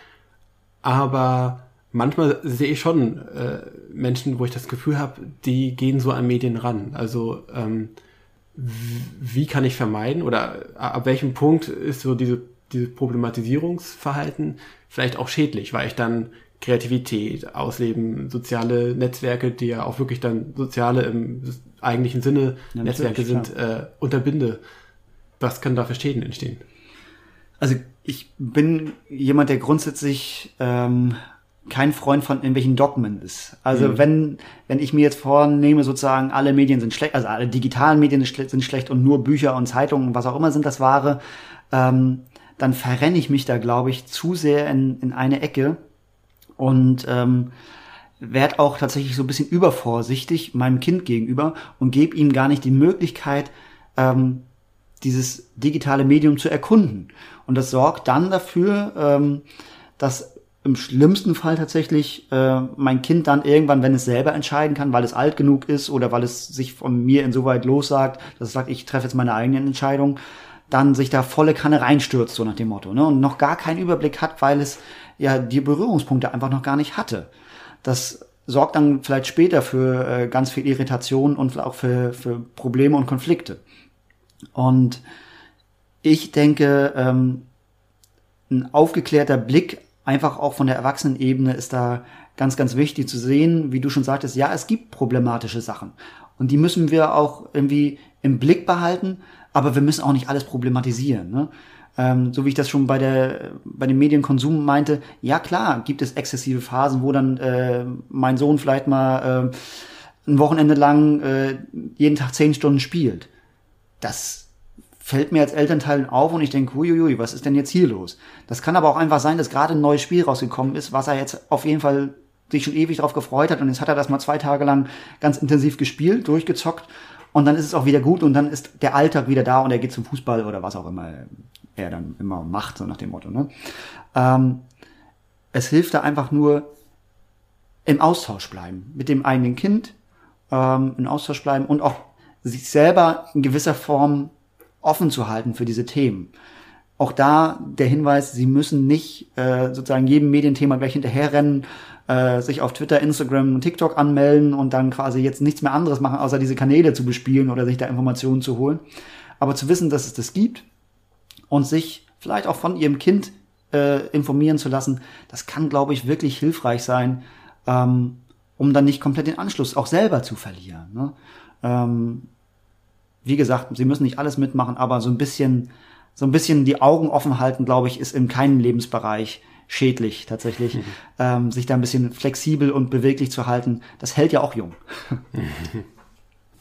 Aber manchmal sehe ich schon äh, Menschen, wo ich das Gefühl habe, die gehen so an Medien ran. Also ähm, wie kann ich vermeiden oder ab welchem Punkt ist so diese, diese Problematisierungsverhalten vielleicht auch schädlich, weil ich dann Kreativität ausleben, soziale Netzwerke, die ja auch wirklich dann soziale im eigentlichen Sinne ja, Netzwerke sind, äh, unterbinde. Was kann da für Schäden entstehen? Also ich bin jemand, der grundsätzlich ähm, kein Freund von irgendwelchen Dogmen ist. Also mhm. wenn, wenn ich mir jetzt vornehme, sozusagen alle Medien sind schlecht, also alle digitalen Medien sind schlecht und nur Bücher und Zeitungen und was auch immer sind das wahre, ähm, dann verrenne ich mich da, glaube ich, zu sehr in, in eine Ecke und ähm, werde auch tatsächlich so ein bisschen übervorsichtig meinem Kind gegenüber und gebe ihm gar nicht die Möglichkeit, ähm, dieses digitale Medium zu erkunden. Und das sorgt dann dafür, ähm, dass im schlimmsten Fall tatsächlich äh, mein Kind dann irgendwann, wenn es selber entscheiden kann, weil es alt genug ist oder weil es sich von mir insoweit lossagt, dass es sagt, ich treffe jetzt meine eigene Entscheidung, dann sich da volle Kanne reinstürzt, so nach dem Motto, ne? Und noch gar keinen Überblick hat, weil es ja die Berührungspunkte einfach noch gar nicht hatte. Das sorgt dann vielleicht später für äh, ganz viel Irritation und auch für, für Probleme und Konflikte. Und ich denke, ähm, ein aufgeklärter Blick einfach auch von der Erwachsenenebene ist da ganz, ganz wichtig zu sehen, wie du schon sagtest, ja, es gibt problematische Sachen. Und die müssen wir auch irgendwie im Blick behalten, aber wir müssen auch nicht alles problematisieren. Ne? Ähm, so wie ich das schon bei der bei dem Medienkonsum meinte, ja klar, gibt es exzessive Phasen, wo dann äh, mein Sohn vielleicht mal äh, ein Wochenende lang äh, jeden Tag zehn Stunden spielt. Das fällt mir als Elternteil auf und ich denke, huiuiui, was ist denn jetzt hier los? Das kann aber auch einfach sein, dass gerade ein neues Spiel rausgekommen ist, was er jetzt auf jeden Fall sich schon ewig darauf gefreut hat und jetzt hat er das mal zwei Tage lang ganz intensiv gespielt, durchgezockt und dann ist es auch wieder gut und dann ist der Alltag wieder da und er geht zum Fußball oder was auch immer er dann immer macht, so nach dem Motto. Ne? Ähm, es hilft da einfach nur im Austausch bleiben mit dem eigenen Kind, ähm, im Austausch bleiben und auch sich selber in gewisser Form offen zu halten für diese Themen. Auch da der Hinweis, Sie müssen nicht äh, sozusagen jedem Medienthema gleich hinterherrennen, äh, sich auf Twitter, Instagram und TikTok anmelden und dann quasi jetzt nichts mehr anderes machen, außer diese Kanäle zu bespielen oder sich da Informationen zu holen. Aber zu wissen, dass es das gibt und sich vielleicht auch von Ihrem Kind äh, informieren zu lassen, das kann, glaube ich, wirklich hilfreich sein, ähm, um dann nicht komplett den Anschluss auch selber zu verlieren. Ne? Ähm, wie gesagt, sie müssen nicht alles mitmachen, aber so ein bisschen, so ein bisschen die Augen offen halten, glaube ich, ist in keinem Lebensbereich schädlich tatsächlich, mhm. ähm, sich da ein bisschen flexibel und beweglich zu halten. Das hält ja auch jung.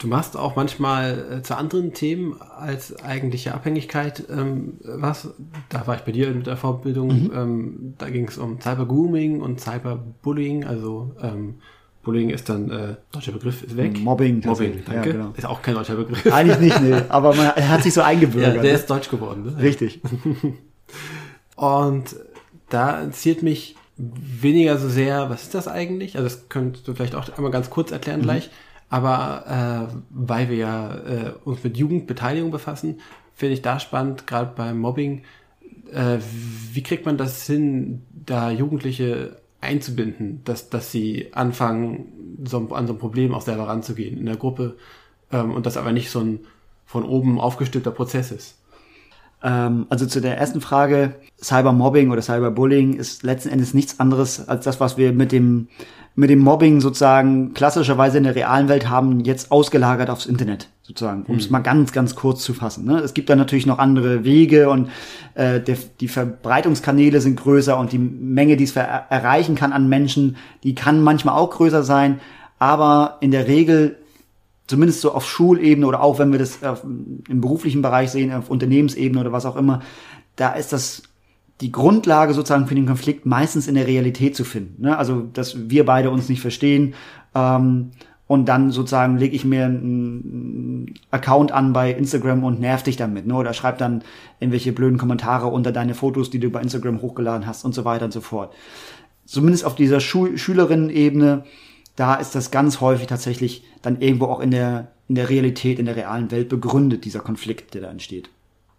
Du machst auch manchmal äh, zu anderen Themen als eigentliche Abhängigkeit ähm, was. Da war ich bei dir mit der Fortbildung. Mhm. Ähm, da ging es um Cybergrooming und Cyberbullying. Also ähm, Bullying ist dann äh, deutscher Begriff ist weg. Mobbing. Mobbing, danke. Ja, genau. Ist auch kein deutscher Begriff. Eigentlich nicht, nee. Aber man, er hat sich so eingebürgert. Ja, der ne? ist deutsch geworden. Ne? Richtig. und da interessiert mich weniger so sehr, was ist das eigentlich? Also das könntest du vielleicht auch einmal ganz kurz erklären mhm. gleich. Aber äh, weil wir ja äh, uns mit Jugendbeteiligung befassen, finde ich da spannend, gerade beim Mobbing, äh, wie kriegt man das hin, da Jugendliche einzubinden, dass, dass sie anfangen, so, an so ein Problem auch selber ranzugehen in der Gruppe ähm, und das aber nicht so ein von oben aufgestülpter Prozess ist. Ähm, also zu der ersten Frage, Cybermobbing oder Cyberbullying ist letzten Endes nichts anderes als das, was wir mit dem mit dem Mobbing sozusagen klassischerweise in der realen Welt haben, jetzt ausgelagert aufs Internet sozusagen, um es mhm. mal ganz, ganz kurz zu fassen. Ne? Es gibt da natürlich noch andere Wege und äh, der, die Verbreitungskanäle sind größer und die Menge, die es erreichen kann an Menschen, die kann manchmal auch größer sein, aber in der Regel zumindest so auf Schulebene oder auch wenn wir das äh, im beruflichen Bereich sehen, auf Unternehmensebene oder was auch immer, da ist das die Grundlage sozusagen für den Konflikt meistens in der Realität zu finden. Ne? Also, dass wir beide uns nicht verstehen ähm, und dann sozusagen lege ich mir einen Account an bei Instagram und nerv dich damit, ne? Oder schreib dann irgendwelche blöden Kommentare unter deine Fotos, die du bei Instagram hochgeladen hast und so weiter und so fort. Zumindest auf dieser Schul Schülerinnen-Ebene, da ist das ganz häufig tatsächlich dann irgendwo auch in der, in der Realität, in der realen Welt begründet, dieser Konflikt, der da entsteht.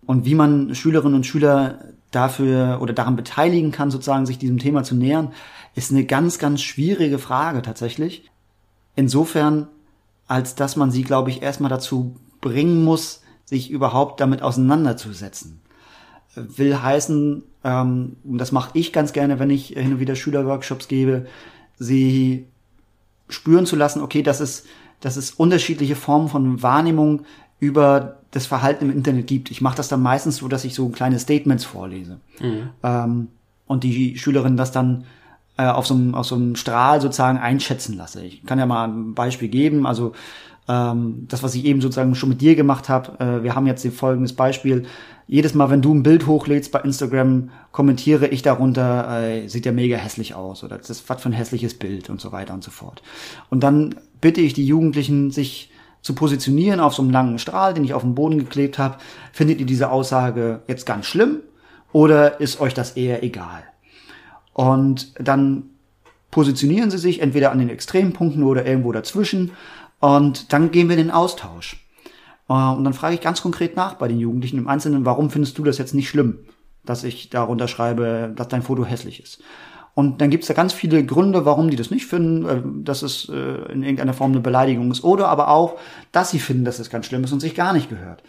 Und wie man Schülerinnen und Schüler dafür oder daran beteiligen kann, sozusagen sich diesem Thema zu nähern, ist eine ganz, ganz schwierige Frage tatsächlich. Insofern, als dass man sie, glaube ich, erstmal dazu bringen muss, sich überhaupt damit auseinanderzusetzen. Will heißen, ähm, und das mache ich ganz gerne, wenn ich hin und wieder Schülerworkshops gebe, sie spüren zu lassen, okay, das ist, das ist unterschiedliche Formen von Wahrnehmung über das Verhalten im Internet gibt. Ich mache das dann meistens so, dass ich so kleine Statements vorlese. Mhm. Ähm, und die Schülerin das dann äh, auf, so einem, auf so einem Strahl sozusagen einschätzen lasse. Ich kann ja mal ein Beispiel geben. Also ähm, das, was ich eben sozusagen schon mit dir gemacht habe. Äh, wir haben jetzt folgendes Beispiel. Jedes Mal, wenn du ein Bild hochlädst bei Instagram, kommentiere ich darunter, äh, sieht ja mega hässlich aus oder das ist was für ein hässliches Bild und so weiter und so fort. Und dann bitte ich die Jugendlichen, sich zu positionieren auf so einem langen Strahl, den ich auf den Boden geklebt habe. Findet ihr diese Aussage jetzt ganz schlimm oder ist euch das eher egal? Und dann positionieren sie sich entweder an den Extrempunkten oder irgendwo dazwischen und dann gehen wir in den Austausch. Äh, und dann frage ich ganz konkret nach bei den Jugendlichen im Einzelnen, warum findest du das jetzt nicht schlimm, dass ich darunter schreibe, dass dein Foto hässlich ist? Und dann gibt es da ganz viele Gründe, warum die das nicht finden, äh, dass es äh, in irgendeiner Form eine Beleidigung ist. Oder aber auch, dass sie finden, dass es ganz schlimm ist und sich gar nicht gehört.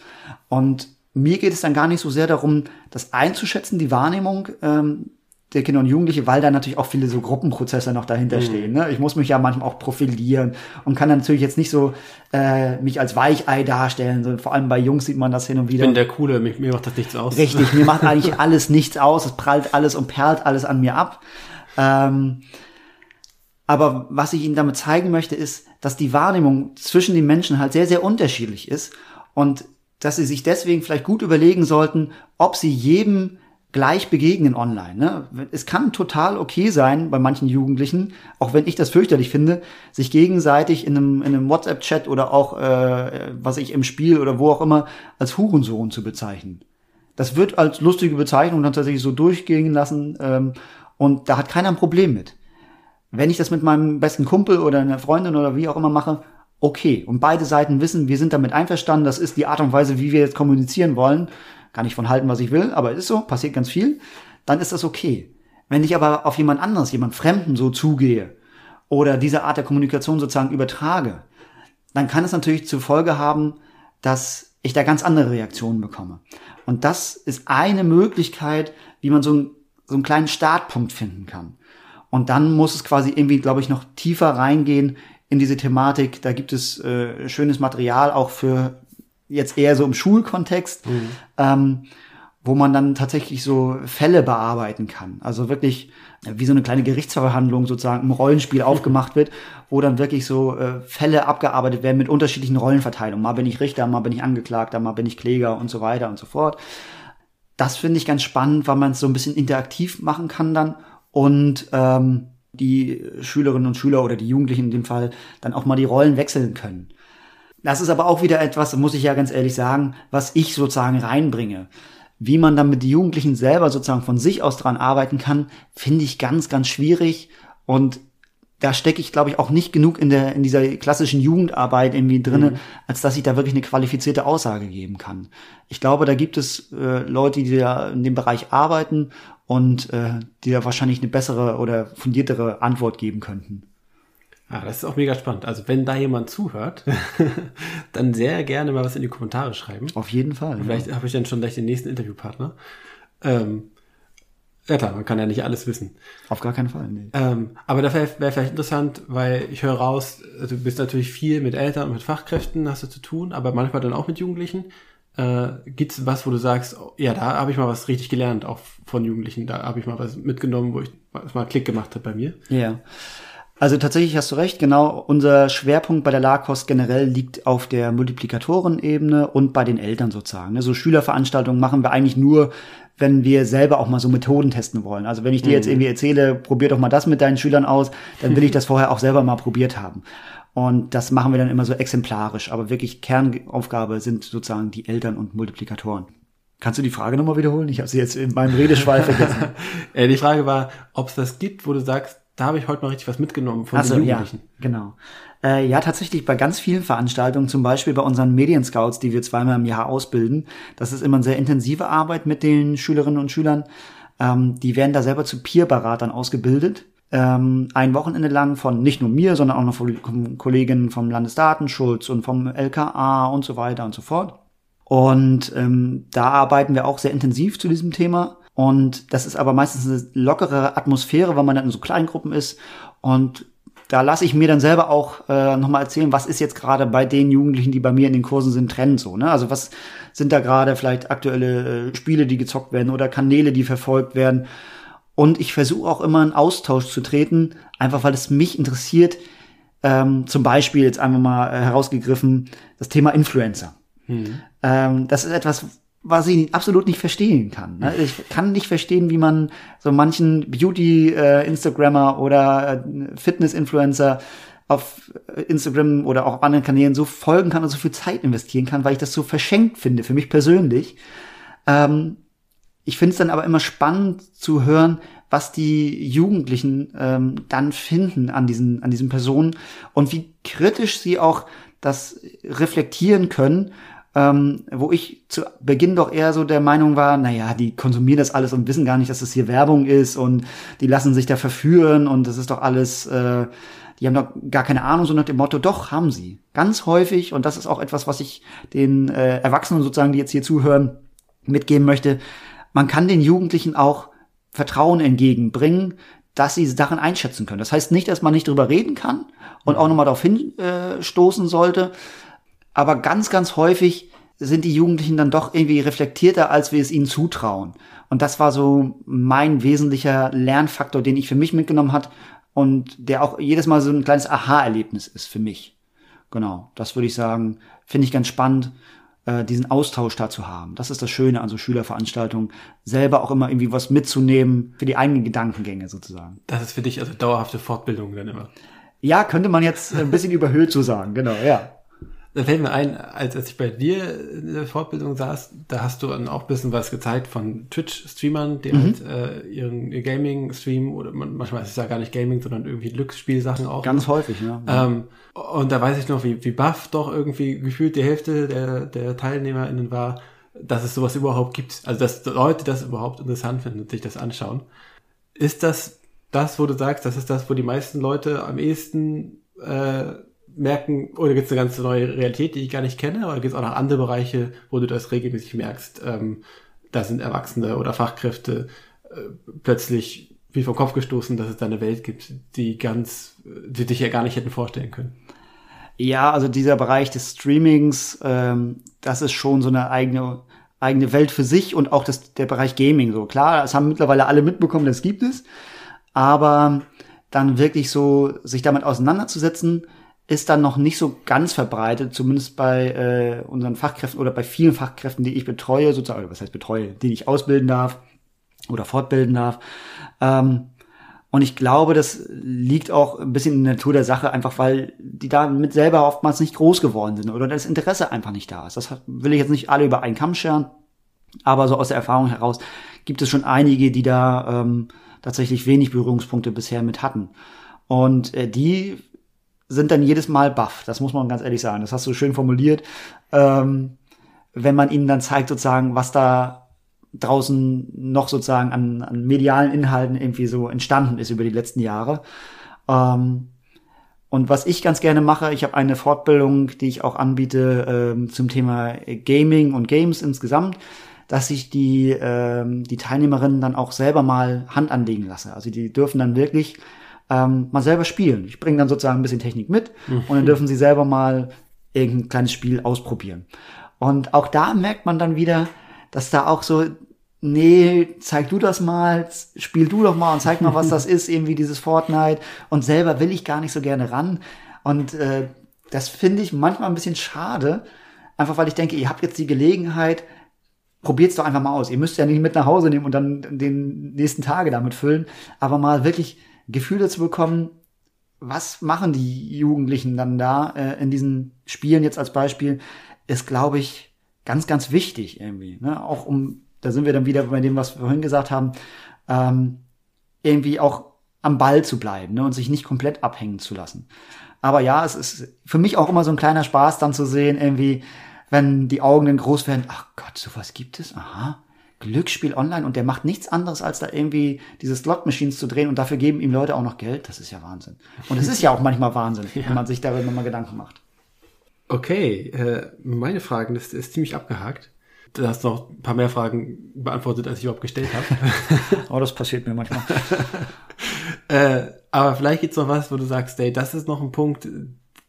Und mir geht es dann gar nicht so sehr darum, das einzuschätzen, die Wahrnehmung ähm, der Kinder und Jugendliche, weil da natürlich auch viele so Gruppenprozesse noch dahinter mhm. stehen. Ne? Ich muss mich ja manchmal auch profilieren und kann dann natürlich jetzt nicht so äh, mich als Weichei darstellen. So, vor allem bei Jungs sieht man das hin und wieder. Ich bin der Coole, mir, mir macht das nichts aus. Richtig, mir macht eigentlich alles nichts aus. Es prallt alles und perlt alles an mir ab. Ähm, aber was ich Ihnen damit zeigen möchte, ist, dass die Wahrnehmung zwischen den Menschen halt sehr, sehr unterschiedlich ist und dass Sie sich deswegen vielleicht gut überlegen sollten, ob Sie jedem gleich begegnen online. Ne? Es kann total okay sein bei manchen Jugendlichen, auch wenn ich das fürchterlich finde, sich gegenseitig in einem, in einem WhatsApp-Chat oder auch, äh, was ich im Spiel oder wo auch immer, als Hurensohn zu bezeichnen. Das wird als lustige Bezeichnung dann tatsächlich so durchgehen lassen. Ähm, und da hat keiner ein Problem mit. Wenn ich das mit meinem besten Kumpel oder einer Freundin oder wie auch immer mache, okay. Und beide Seiten wissen, wir sind damit einverstanden, das ist die Art und Weise, wie wir jetzt kommunizieren wollen. Kann ich von halten, was ich will, aber ist so, passiert ganz viel. Dann ist das okay. Wenn ich aber auf jemand anderes, jemand Fremden so zugehe oder diese Art der Kommunikation sozusagen übertrage, dann kann es natürlich zur Folge haben, dass ich da ganz andere Reaktionen bekomme. Und das ist eine Möglichkeit, wie man so ein so einen kleinen Startpunkt finden kann. Und dann muss es quasi irgendwie, glaube ich, noch tiefer reingehen in diese Thematik. Da gibt es äh, schönes Material auch für jetzt eher so im Schulkontext, mhm. ähm, wo man dann tatsächlich so Fälle bearbeiten kann. Also wirklich wie so eine kleine Gerichtsverhandlung sozusagen im Rollenspiel aufgemacht wird, wo dann wirklich so äh, Fälle abgearbeitet werden mit unterschiedlichen Rollenverteilungen. Mal bin ich Richter, mal bin ich Angeklagter, mal bin ich Kläger und so weiter und so fort. Das finde ich ganz spannend, weil man es so ein bisschen interaktiv machen kann dann und ähm, die Schülerinnen und Schüler oder die Jugendlichen in dem Fall dann auch mal die Rollen wechseln können. Das ist aber auch wieder etwas, muss ich ja ganz ehrlich sagen, was ich sozusagen reinbringe. Wie man dann mit den Jugendlichen selber sozusagen von sich aus dran arbeiten kann, finde ich ganz, ganz schwierig. Und da stecke ich, glaube ich, auch nicht genug in der in dieser klassischen Jugendarbeit irgendwie drinne, mhm. als dass ich da wirklich eine qualifizierte Aussage geben kann. Ich glaube, da gibt es äh, Leute, die da in dem Bereich arbeiten und äh, die da wahrscheinlich eine bessere oder fundiertere Antwort geben könnten. Ah, das ist auch mega spannend. Also wenn da jemand zuhört, dann sehr gerne mal was in die Kommentare schreiben. Auf jeden Fall. Vielleicht ja. habe ich dann schon gleich den nächsten Interviewpartner. Ähm, ja klar, man kann ja nicht alles wissen. Auf gar keinen Fall. Nee. Ähm, aber da wäre wär vielleicht interessant, weil ich höre raus, du bist natürlich viel mit Eltern und mit Fachkräften hast du zu tun, aber manchmal dann auch mit Jugendlichen. Äh, gibt's was, wo du sagst, oh, ja, da habe ich mal was richtig gelernt, auch von Jugendlichen, da habe ich mal was mitgenommen, wo ich mal Klick gemacht hat bei mir? Ja. Also tatsächlich hast du recht, genau. Unser Schwerpunkt bei der LAKOS generell liegt auf der Multiplikatorenebene und bei den Eltern sozusagen. So Schülerveranstaltungen machen wir eigentlich nur, wenn wir selber auch mal so Methoden testen wollen. Also wenn ich dir jetzt mhm. irgendwie erzähle, probier doch mal das mit deinen Schülern aus, dann will ich das vorher auch selber mal probiert haben. Und das machen wir dann immer so exemplarisch. Aber wirklich Kernaufgabe sind sozusagen die Eltern und Multiplikatoren. Kannst du die Frage nochmal wiederholen? Ich habe sie jetzt in meinem Redeschweif vergessen. Äh, die Frage war, ob es das gibt, wo du sagst, da habe ich heute mal richtig was mitgenommen von also, den Jugendlichen. Ja, genau. Äh, ja, tatsächlich bei ganz vielen Veranstaltungen, zum Beispiel bei unseren Medienscouts, die wir zweimal im Jahr ausbilden. Das ist immer eine sehr intensive Arbeit mit den Schülerinnen und Schülern. Ähm, die werden da selber zu Peer-Beratern ausgebildet. Ähm, ein Wochenende lang von nicht nur mir, sondern auch noch von Kolleginnen vom Landesdatenschutz und vom LKA und so weiter und so fort. Und ähm, da arbeiten wir auch sehr intensiv zu diesem Thema. Und das ist aber meistens eine lockere Atmosphäre, weil man dann in so Kleingruppen ist. Und da lasse ich mir dann selber auch äh, nochmal erzählen, was ist jetzt gerade bei den Jugendlichen, die bei mir in den Kursen sind, Trend so. Ne? Also was sind da gerade vielleicht aktuelle äh, Spiele, die gezockt werden oder Kanäle, die verfolgt werden. Und ich versuche auch immer in Austausch zu treten, einfach weil es mich interessiert. Ähm, zum Beispiel jetzt einfach mal äh, herausgegriffen das Thema Influencer. Hm. Ähm, das ist etwas, was ich absolut nicht verstehen kann. Ne? Ich kann nicht verstehen, wie man so manchen Beauty-Instagrammer äh, oder äh, Fitness-Influencer auf Instagram oder auch anderen Kanälen so folgen kann und so viel Zeit investieren kann, weil ich das so verschenkt finde, für mich persönlich. Ähm, ich finde es dann aber immer spannend zu hören, was die Jugendlichen ähm, dann finden an diesen, an diesen Personen und wie kritisch sie auch das reflektieren können ähm, wo ich zu Beginn doch eher so der Meinung war, naja, die konsumieren das alles und wissen gar nicht, dass es das hier Werbung ist und die lassen sich da verführen und das ist doch alles, äh, die haben doch gar keine Ahnung, so nach dem Motto, doch, haben sie. Ganz häufig, und das ist auch etwas, was ich den äh, Erwachsenen sozusagen, die jetzt hier zuhören, mitgeben möchte, man kann den Jugendlichen auch Vertrauen entgegenbringen, dass sie Sachen einschätzen können. Das heißt nicht, dass man nicht drüber reden kann und auch nochmal darauf hinstoßen äh, sollte, aber ganz, ganz häufig sind die Jugendlichen dann doch irgendwie reflektierter, als wir es ihnen zutrauen. Und das war so mein wesentlicher Lernfaktor, den ich für mich mitgenommen hat und der auch jedes Mal so ein kleines Aha-Erlebnis ist für mich. Genau, das würde ich sagen, finde ich ganz spannend, äh, diesen Austausch da zu haben. Das ist das Schöne an so Schülerveranstaltungen, selber auch immer irgendwie was mitzunehmen für die eigenen Gedankengänge sozusagen. Das ist für dich also dauerhafte Fortbildung dann immer. Ja, könnte man jetzt ein bisschen überhöht zu sagen, genau, ja. Da fällt mir ein, als, als ich bei dir in der Fortbildung saß, da hast du dann auch ein bisschen was gezeigt von Twitch-Streamern, die mhm. halt äh, ihren ihr Gaming-Stream oder manchmal ist es ja gar nicht Gaming, sondern irgendwie Glücksspielsachen auch. Ganz häufig, ja. Ähm, und da weiß ich noch, wie, wie baff doch irgendwie gefühlt die Hälfte der, der TeilnehmerInnen war, dass es sowas überhaupt gibt. Also dass Leute das überhaupt interessant finden und sich das anschauen. Ist das das, wo du sagst, das ist das, wo die meisten Leute am ehesten äh, merken, oder gibt es eine ganz neue Realität, die ich gar nicht kenne, oder gibt es auch noch andere Bereiche, wo du das regelmäßig merkst, ähm, da sind Erwachsene oder Fachkräfte äh, plötzlich wie vor Kopf gestoßen, dass es da eine Welt gibt, die ganz, die dich ja gar nicht hätten vorstellen können. Ja, also dieser Bereich des Streamings, ähm, das ist schon so eine eigene eigene Welt für sich und auch das, der Bereich Gaming. So klar, das haben mittlerweile alle mitbekommen, das gibt es. Aber dann wirklich so sich damit auseinanderzusetzen, ist dann noch nicht so ganz verbreitet, zumindest bei äh, unseren Fachkräften oder bei vielen Fachkräften, die ich betreue, sozusagen, oder was heißt betreue, die ich ausbilden darf oder fortbilden darf. Ähm, und ich glaube, das liegt auch ein bisschen in der Natur der Sache, einfach weil die damit selber oftmals nicht groß geworden sind oder das Interesse einfach nicht da ist. Das will ich jetzt nicht alle über einen Kamm scheren, aber so aus der Erfahrung heraus gibt es schon einige, die da ähm, tatsächlich wenig Berührungspunkte bisher mit hatten. Und äh, die sind dann jedes Mal baff. Das muss man ganz ehrlich sagen. Das hast du schön formuliert. Ähm, wenn man ihnen dann zeigt, sozusagen, was da draußen noch sozusagen an, an medialen Inhalten irgendwie so entstanden ist über die letzten Jahre. Ähm, und was ich ganz gerne mache, ich habe eine Fortbildung, die ich auch anbiete ähm, zum Thema Gaming und Games insgesamt, dass ich die, ähm, die Teilnehmerinnen dann auch selber mal Hand anlegen lasse. Also die dürfen dann wirklich ähm, mal selber spielen. Ich bringe dann sozusagen ein bisschen Technik mit mhm. und dann dürfen sie selber mal irgendein kleines Spiel ausprobieren. Und auch da merkt man dann wieder, dass da auch so, nee, zeig du das mal, spiel du doch mal und zeig mal, was das ist, irgendwie dieses Fortnite. Und selber will ich gar nicht so gerne ran. Und äh, das finde ich manchmal ein bisschen schade, einfach weil ich denke, ihr habt jetzt die Gelegenheit, probiert's doch einfach mal aus. Ihr müsst ja nicht mit nach Hause nehmen und dann den nächsten Tage damit füllen, aber mal wirklich Gefühl dazu bekommen, was machen die Jugendlichen dann da äh, in diesen Spielen jetzt als Beispiel, ist, glaube ich, ganz, ganz wichtig irgendwie. Ne? Auch um, da sind wir dann wieder bei dem, was wir vorhin gesagt haben, ähm, irgendwie auch am Ball zu bleiben ne? und sich nicht komplett abhängen zu lassen. Aber ja, es ist für mich auch immer so ein kleiner Spaß dann zu sehen, irgendwie, wenn die Augen dann groß werden, ach Gott, sowas gibt es, aha, Glücksspiel online und der macht nichts anderes, als da irgendwie diese Slot-Machines zu drehen und dafür geben ihm Leute auch noch Geld. Das ist ja Wahnsinn. Und es ist ja auch manchmal Wahnsinn, ja. wenn man sich darüber mal Gedanken macht. Okay, äh, meine Fragenliste ist ziemlich abgehakt. Du hast noch ein paar mehr Fragen beantwortet, als ich überhaupt gestellt habe. oh, das passiert mir manchmal. äh, aber vielleicht gibt's noch was, wo du sagst, ey, das ist noch ein Punkt,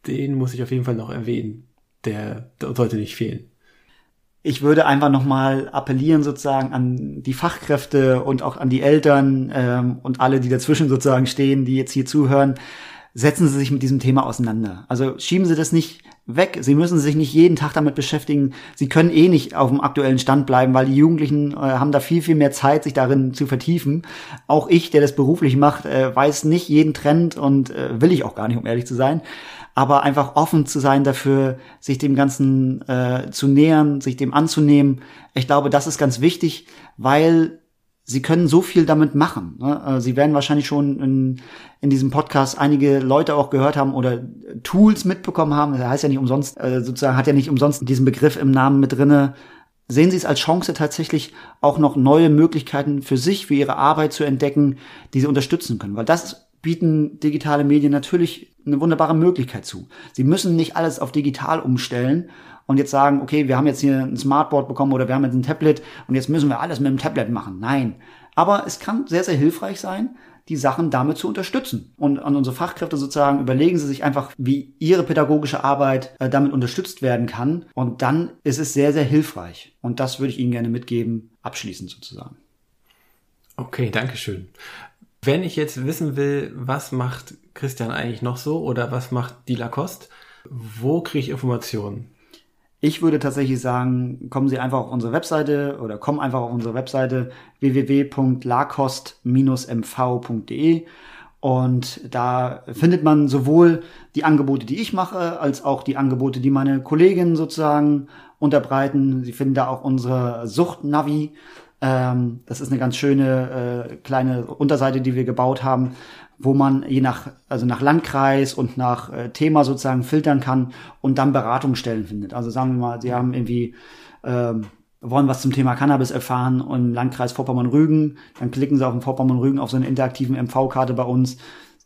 den muss ich auf jeden Fall noch erwähnen. Der, der sollte nicht fehlen ich würde einfach nochmal appellieren sozusagen an die Fachkräfte und auch an die Eltern ähm, und alle, die dazwischen sozusagen stehen, die jetzt hier zuhören. Setzen Sie sich mit diesem Thema auseinander. Also schieben Sie das nicht weg. Sie müssen sich nicht jeden Tag damit beschäftigen. Sie können eh nicht auf dem aktuellen Stand bleiben, weil die Jugendlichen äh, haben da viel, viel mehr Zeit, sich darin zu vertiefen. Auch ich, der das beruflich macht, äh, weiß nicht jeden Trend und äh, will ich auch gar nicht, um ehrlich zu sein aber einfach offen zu sein dafür, sich dem Ganzen äh, zu nähern, sich dem anzunehmen. Ich glaube, das ist ganz wichtig, weil sie können so viel damit machen. Ne? Äh, sie werden wahrscheinlich schon in, in diesem Podcast einige Leute auch gehört haben oder Tools mitbekommen haben. Das heißt ja nicht umsonst, äh, sozusagen hat ja nicht umsonst diesen Begriff im Namen mit drinne. Sehen Sie es als Chance tatsächlich auch noch neue Möglichkeiten für sich, für Ihre Arbeit zu entdecken, die Sie unterstützen können. Weil das bieten digitale Medien natürlich eine wunderbare Möglichkeit zu. Sie müssen nicht alles auf digital umstellen und jetzt sagen, okay, wir haben jetzt hier ein Smartboard bekommen oder wir haben jetzt ein Tablet und jetzt müssen wir alles mit dem Tablet machen. Nein. Aber es kann sehr, sehr hilfreich sein, die Sachen damit zu unterstützen. Und an unsere Fachkräfte sozusagen überlegen sie sich einfach, wie ihre pädagogische Arbeit äh, damit unterstützt werden kann. Und dann ist es sehr, sehr hilfreich. Und das würde ich Ihnen gerne mitgeben, abschließend sozusagen. Okay, danke schön. Wenn ich jetzt wissen will, was macht Christian eigentlich noch so oder was macht die Lacoste, wo kriege ich Informationen? Ich würde tatsächlich sagen, kommen Sie einfach auf unsere Webseite oder kommen einfach auf unsere Webseite www.lacost-mv.de und da findet man sowohl die Angebote, die ich mache, als auch die Angebote, die meine Kolleginnen sozusagen unterbreiten. Sie finden da auch unsere Sucht-Navi, ähm, das ist eine ganz schöne äh, kleine Unterseite, die wir gebaut haben, wo man je nach, also nach Landkreis und nach äh, Thema sozusagen filtern kann und dann Beratungsstellen findet. Also sagen wir mal, Sie haben irgendwie, ähm, wollen was zum Thema Cannabis erfahren und im Landkreis Vorpommern-Rügen, dann klicken Sie auf den Vorpommern-Rügen auf so eine interaktiven MV-Karte bei uns,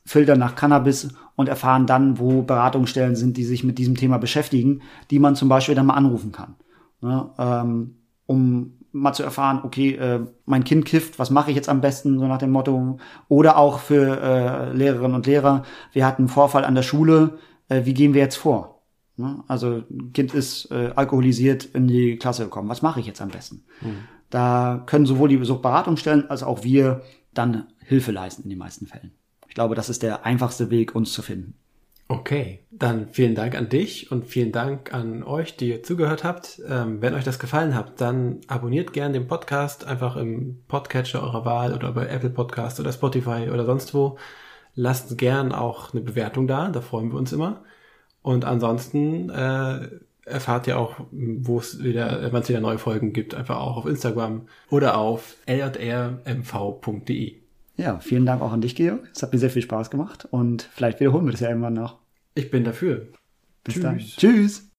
filtern nach Cannabis und erfahren dann, wo Beratungsstellen sind, die sich mit diesem Thema beschäftigen, die man zum Beispiel dann mal anrufen kann. Ne, ähm, um mal zu erfahren, okay, äh, mein Kind kifft, was mache ich jetzt am besten, so nach dem Motto. Oder auch für äh, Lehrerinnen und Lehrer, wir hatten einen Vorfall an der Schule, äh, wie gehen wir jetzt vor? Ne? Also ein Kind ist äh, alkoholisiert in die Klasse gekommen. Was mache ich jetzt am besten? Mhm. Da können sowohl die Suchtberatungsstellen als auch wir dann Hilfe leisten in den meisten Fällen. Ich glaube, das ist der einfachste Weg, uns zu finden. Okay, dann vielen Dank an dich und vielen Dank an euch, die ihr zugehört habt. Ähm, wenn euch das gefallen hat, dann abonniert gern den Podcast einfach im Podcatcher eurer Wahl oder bei Apple Podcast oder Spotify oder sonst wo. Lasst gern auch eine Bewertung da, da freuen wir uns immer. Und ansonsten äh, erfahrt ihr auch, wo es wieder, wann es wieder neue Folgen gibt, einfach auch auf Instagram oder auf ljrmv.de. Ja, vielen Dank auch an dich, Georg. Es hat mir sehr viel Spaß gemacht und vielleicht wiederholen wir das ja irgendwann noch. Ich bin dafür. Bis Tschüss. Dann. Tschüss.